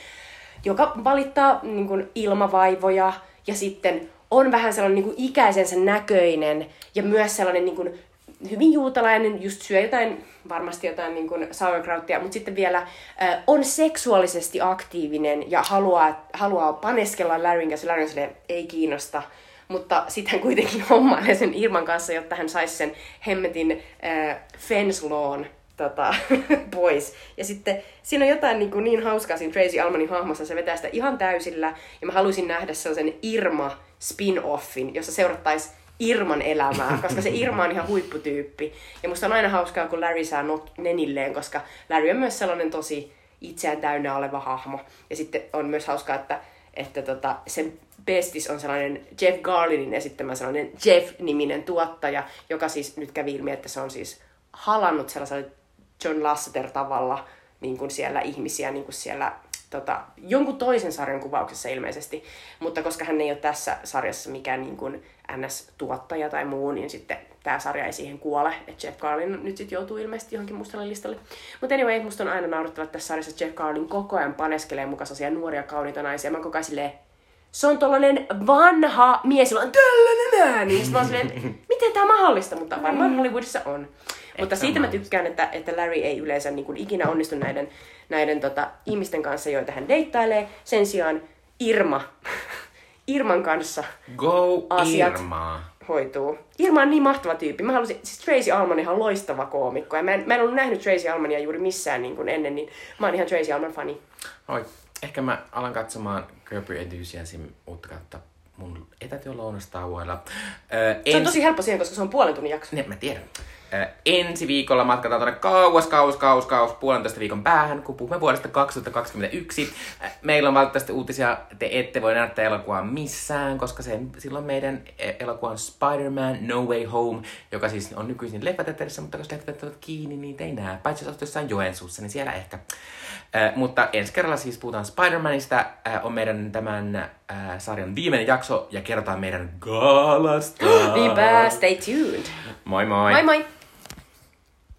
A: joka valittaa niin kuin ilmavaivoja ja sitten on vähän sellainen niin kuin ikäisensä näköinen ja myös sellainen niin kuin hyvin juutalainen, just syö jotain, varmasti jotain niin kuin sauerkrauttia, mutta sitten vielä äh, on seksuaalisesti aktiivinen ja haluaa, haluaa paneskella Larryn kanssa. Larry sille ei kiinnosta. Mutta sitten hän kuitenkin hommailee sen Irman kanssa, jotta hän saisi sen hemmetin äh, fence lawn tota, pois. Ja sitten siinä on jotain niin, kuin niin hauskaa siinä Tracy Almanin hahmossa, se vetää sitä ihan täysillä. Ja mä halusin nähdä sellaisen Irma spin-offin, jossa seurattaisiin Irman elämää, koska se Irma on ihan huipputyyppi. Ja musta on aina hauskaa, kun Larry saa nenilleen, koska Larry on myös sellainen tosi itseään täynnä oleva hahmo. Ja sitten on myös hauskaa, että, että tota, sen bestis on sellainen Jeff Garlinin esittämä sellainen Jeff-niminen tuottaja, joka siis nyt kävi ilmi, että se on siis halannut sellaisella John Lasseter-tavalla niin kuin siellä ihmisiä niin kuin siellä tota, jonkun toisen sarjan kuvauksessa ilmeisesti, mutta koska hän ei ole tässä sarjassa mikään niin kuin NS-tuottaja tai muu, niin sitten tämä sarja ei siihen kuole, että Jeff Carlin nyt sitten joutuu ilmeisesti johonkin mustalle listalle. Mutta anyway, musta on aina naurettava, että tässä sarjassa Jeff Carlin koko ajan paneskelee mukaan nuoria kauniita naisia. Mä koko ajan silleen, se on tollanen vanha mies, jolla on tällainen ääni. Sitten mä oon silleen, miten tää on mahdollista, mutta varmaan Hollywoodissa on. Mutta siitä mä tykkään, että, että Larry ei yleensä niin kuin ikinä onnistu näiden, näiden tota, ihmisten kanssa, joita hän deittailee. Sen sijaan Irma, Irman kanssa
B: Go
A: asiat
B: Irma.
A: hoituu. Irma on niin mahtava tyyppi. Mä halusin, siis Tracy Alman on loistava koomikko. Ja mä en, mä en ollut nähnyt Tracy Almania juuri missään niin kuin ennen, niin mä oon ihan Tracy Alman fani.
B: Oi, ehkä mä alan katsomaan Curb Your Enthusiasm uutta kautta mun etätyölounastauoilla. Öö,
A: Se on tosi helppo siihen, koska se on puolen tunnin jakso.
B: Ne, mä tiedän. Ensi viikolla matkataan tuonne kauas, kauas, kauas, kauas, puolentoista viikon päähän, kun puhumme vuodesta 2021. Ö, Meillä on valitettavasti uutisia, te ette voi näyttää elokuvaa missään, koska sen, silloin meidän elokuva on Spider-Man No Way Home, joka siis on nykyisin leffateatterissa, mutta jos leffat ovat kiinni, niin te ei näe. Paitsi jos jossain Joensuussa, niin siellä ehkä. Ö, mutta ensi kerralla siis puhutaan Spider-Manista, ö, on meidän tämän ö, sarjan viimeinen jakso, ja kerrotaan meidän gaalasta.
A: Niinpä, stay tuned.
B: Moi moi!
A: Moi moi!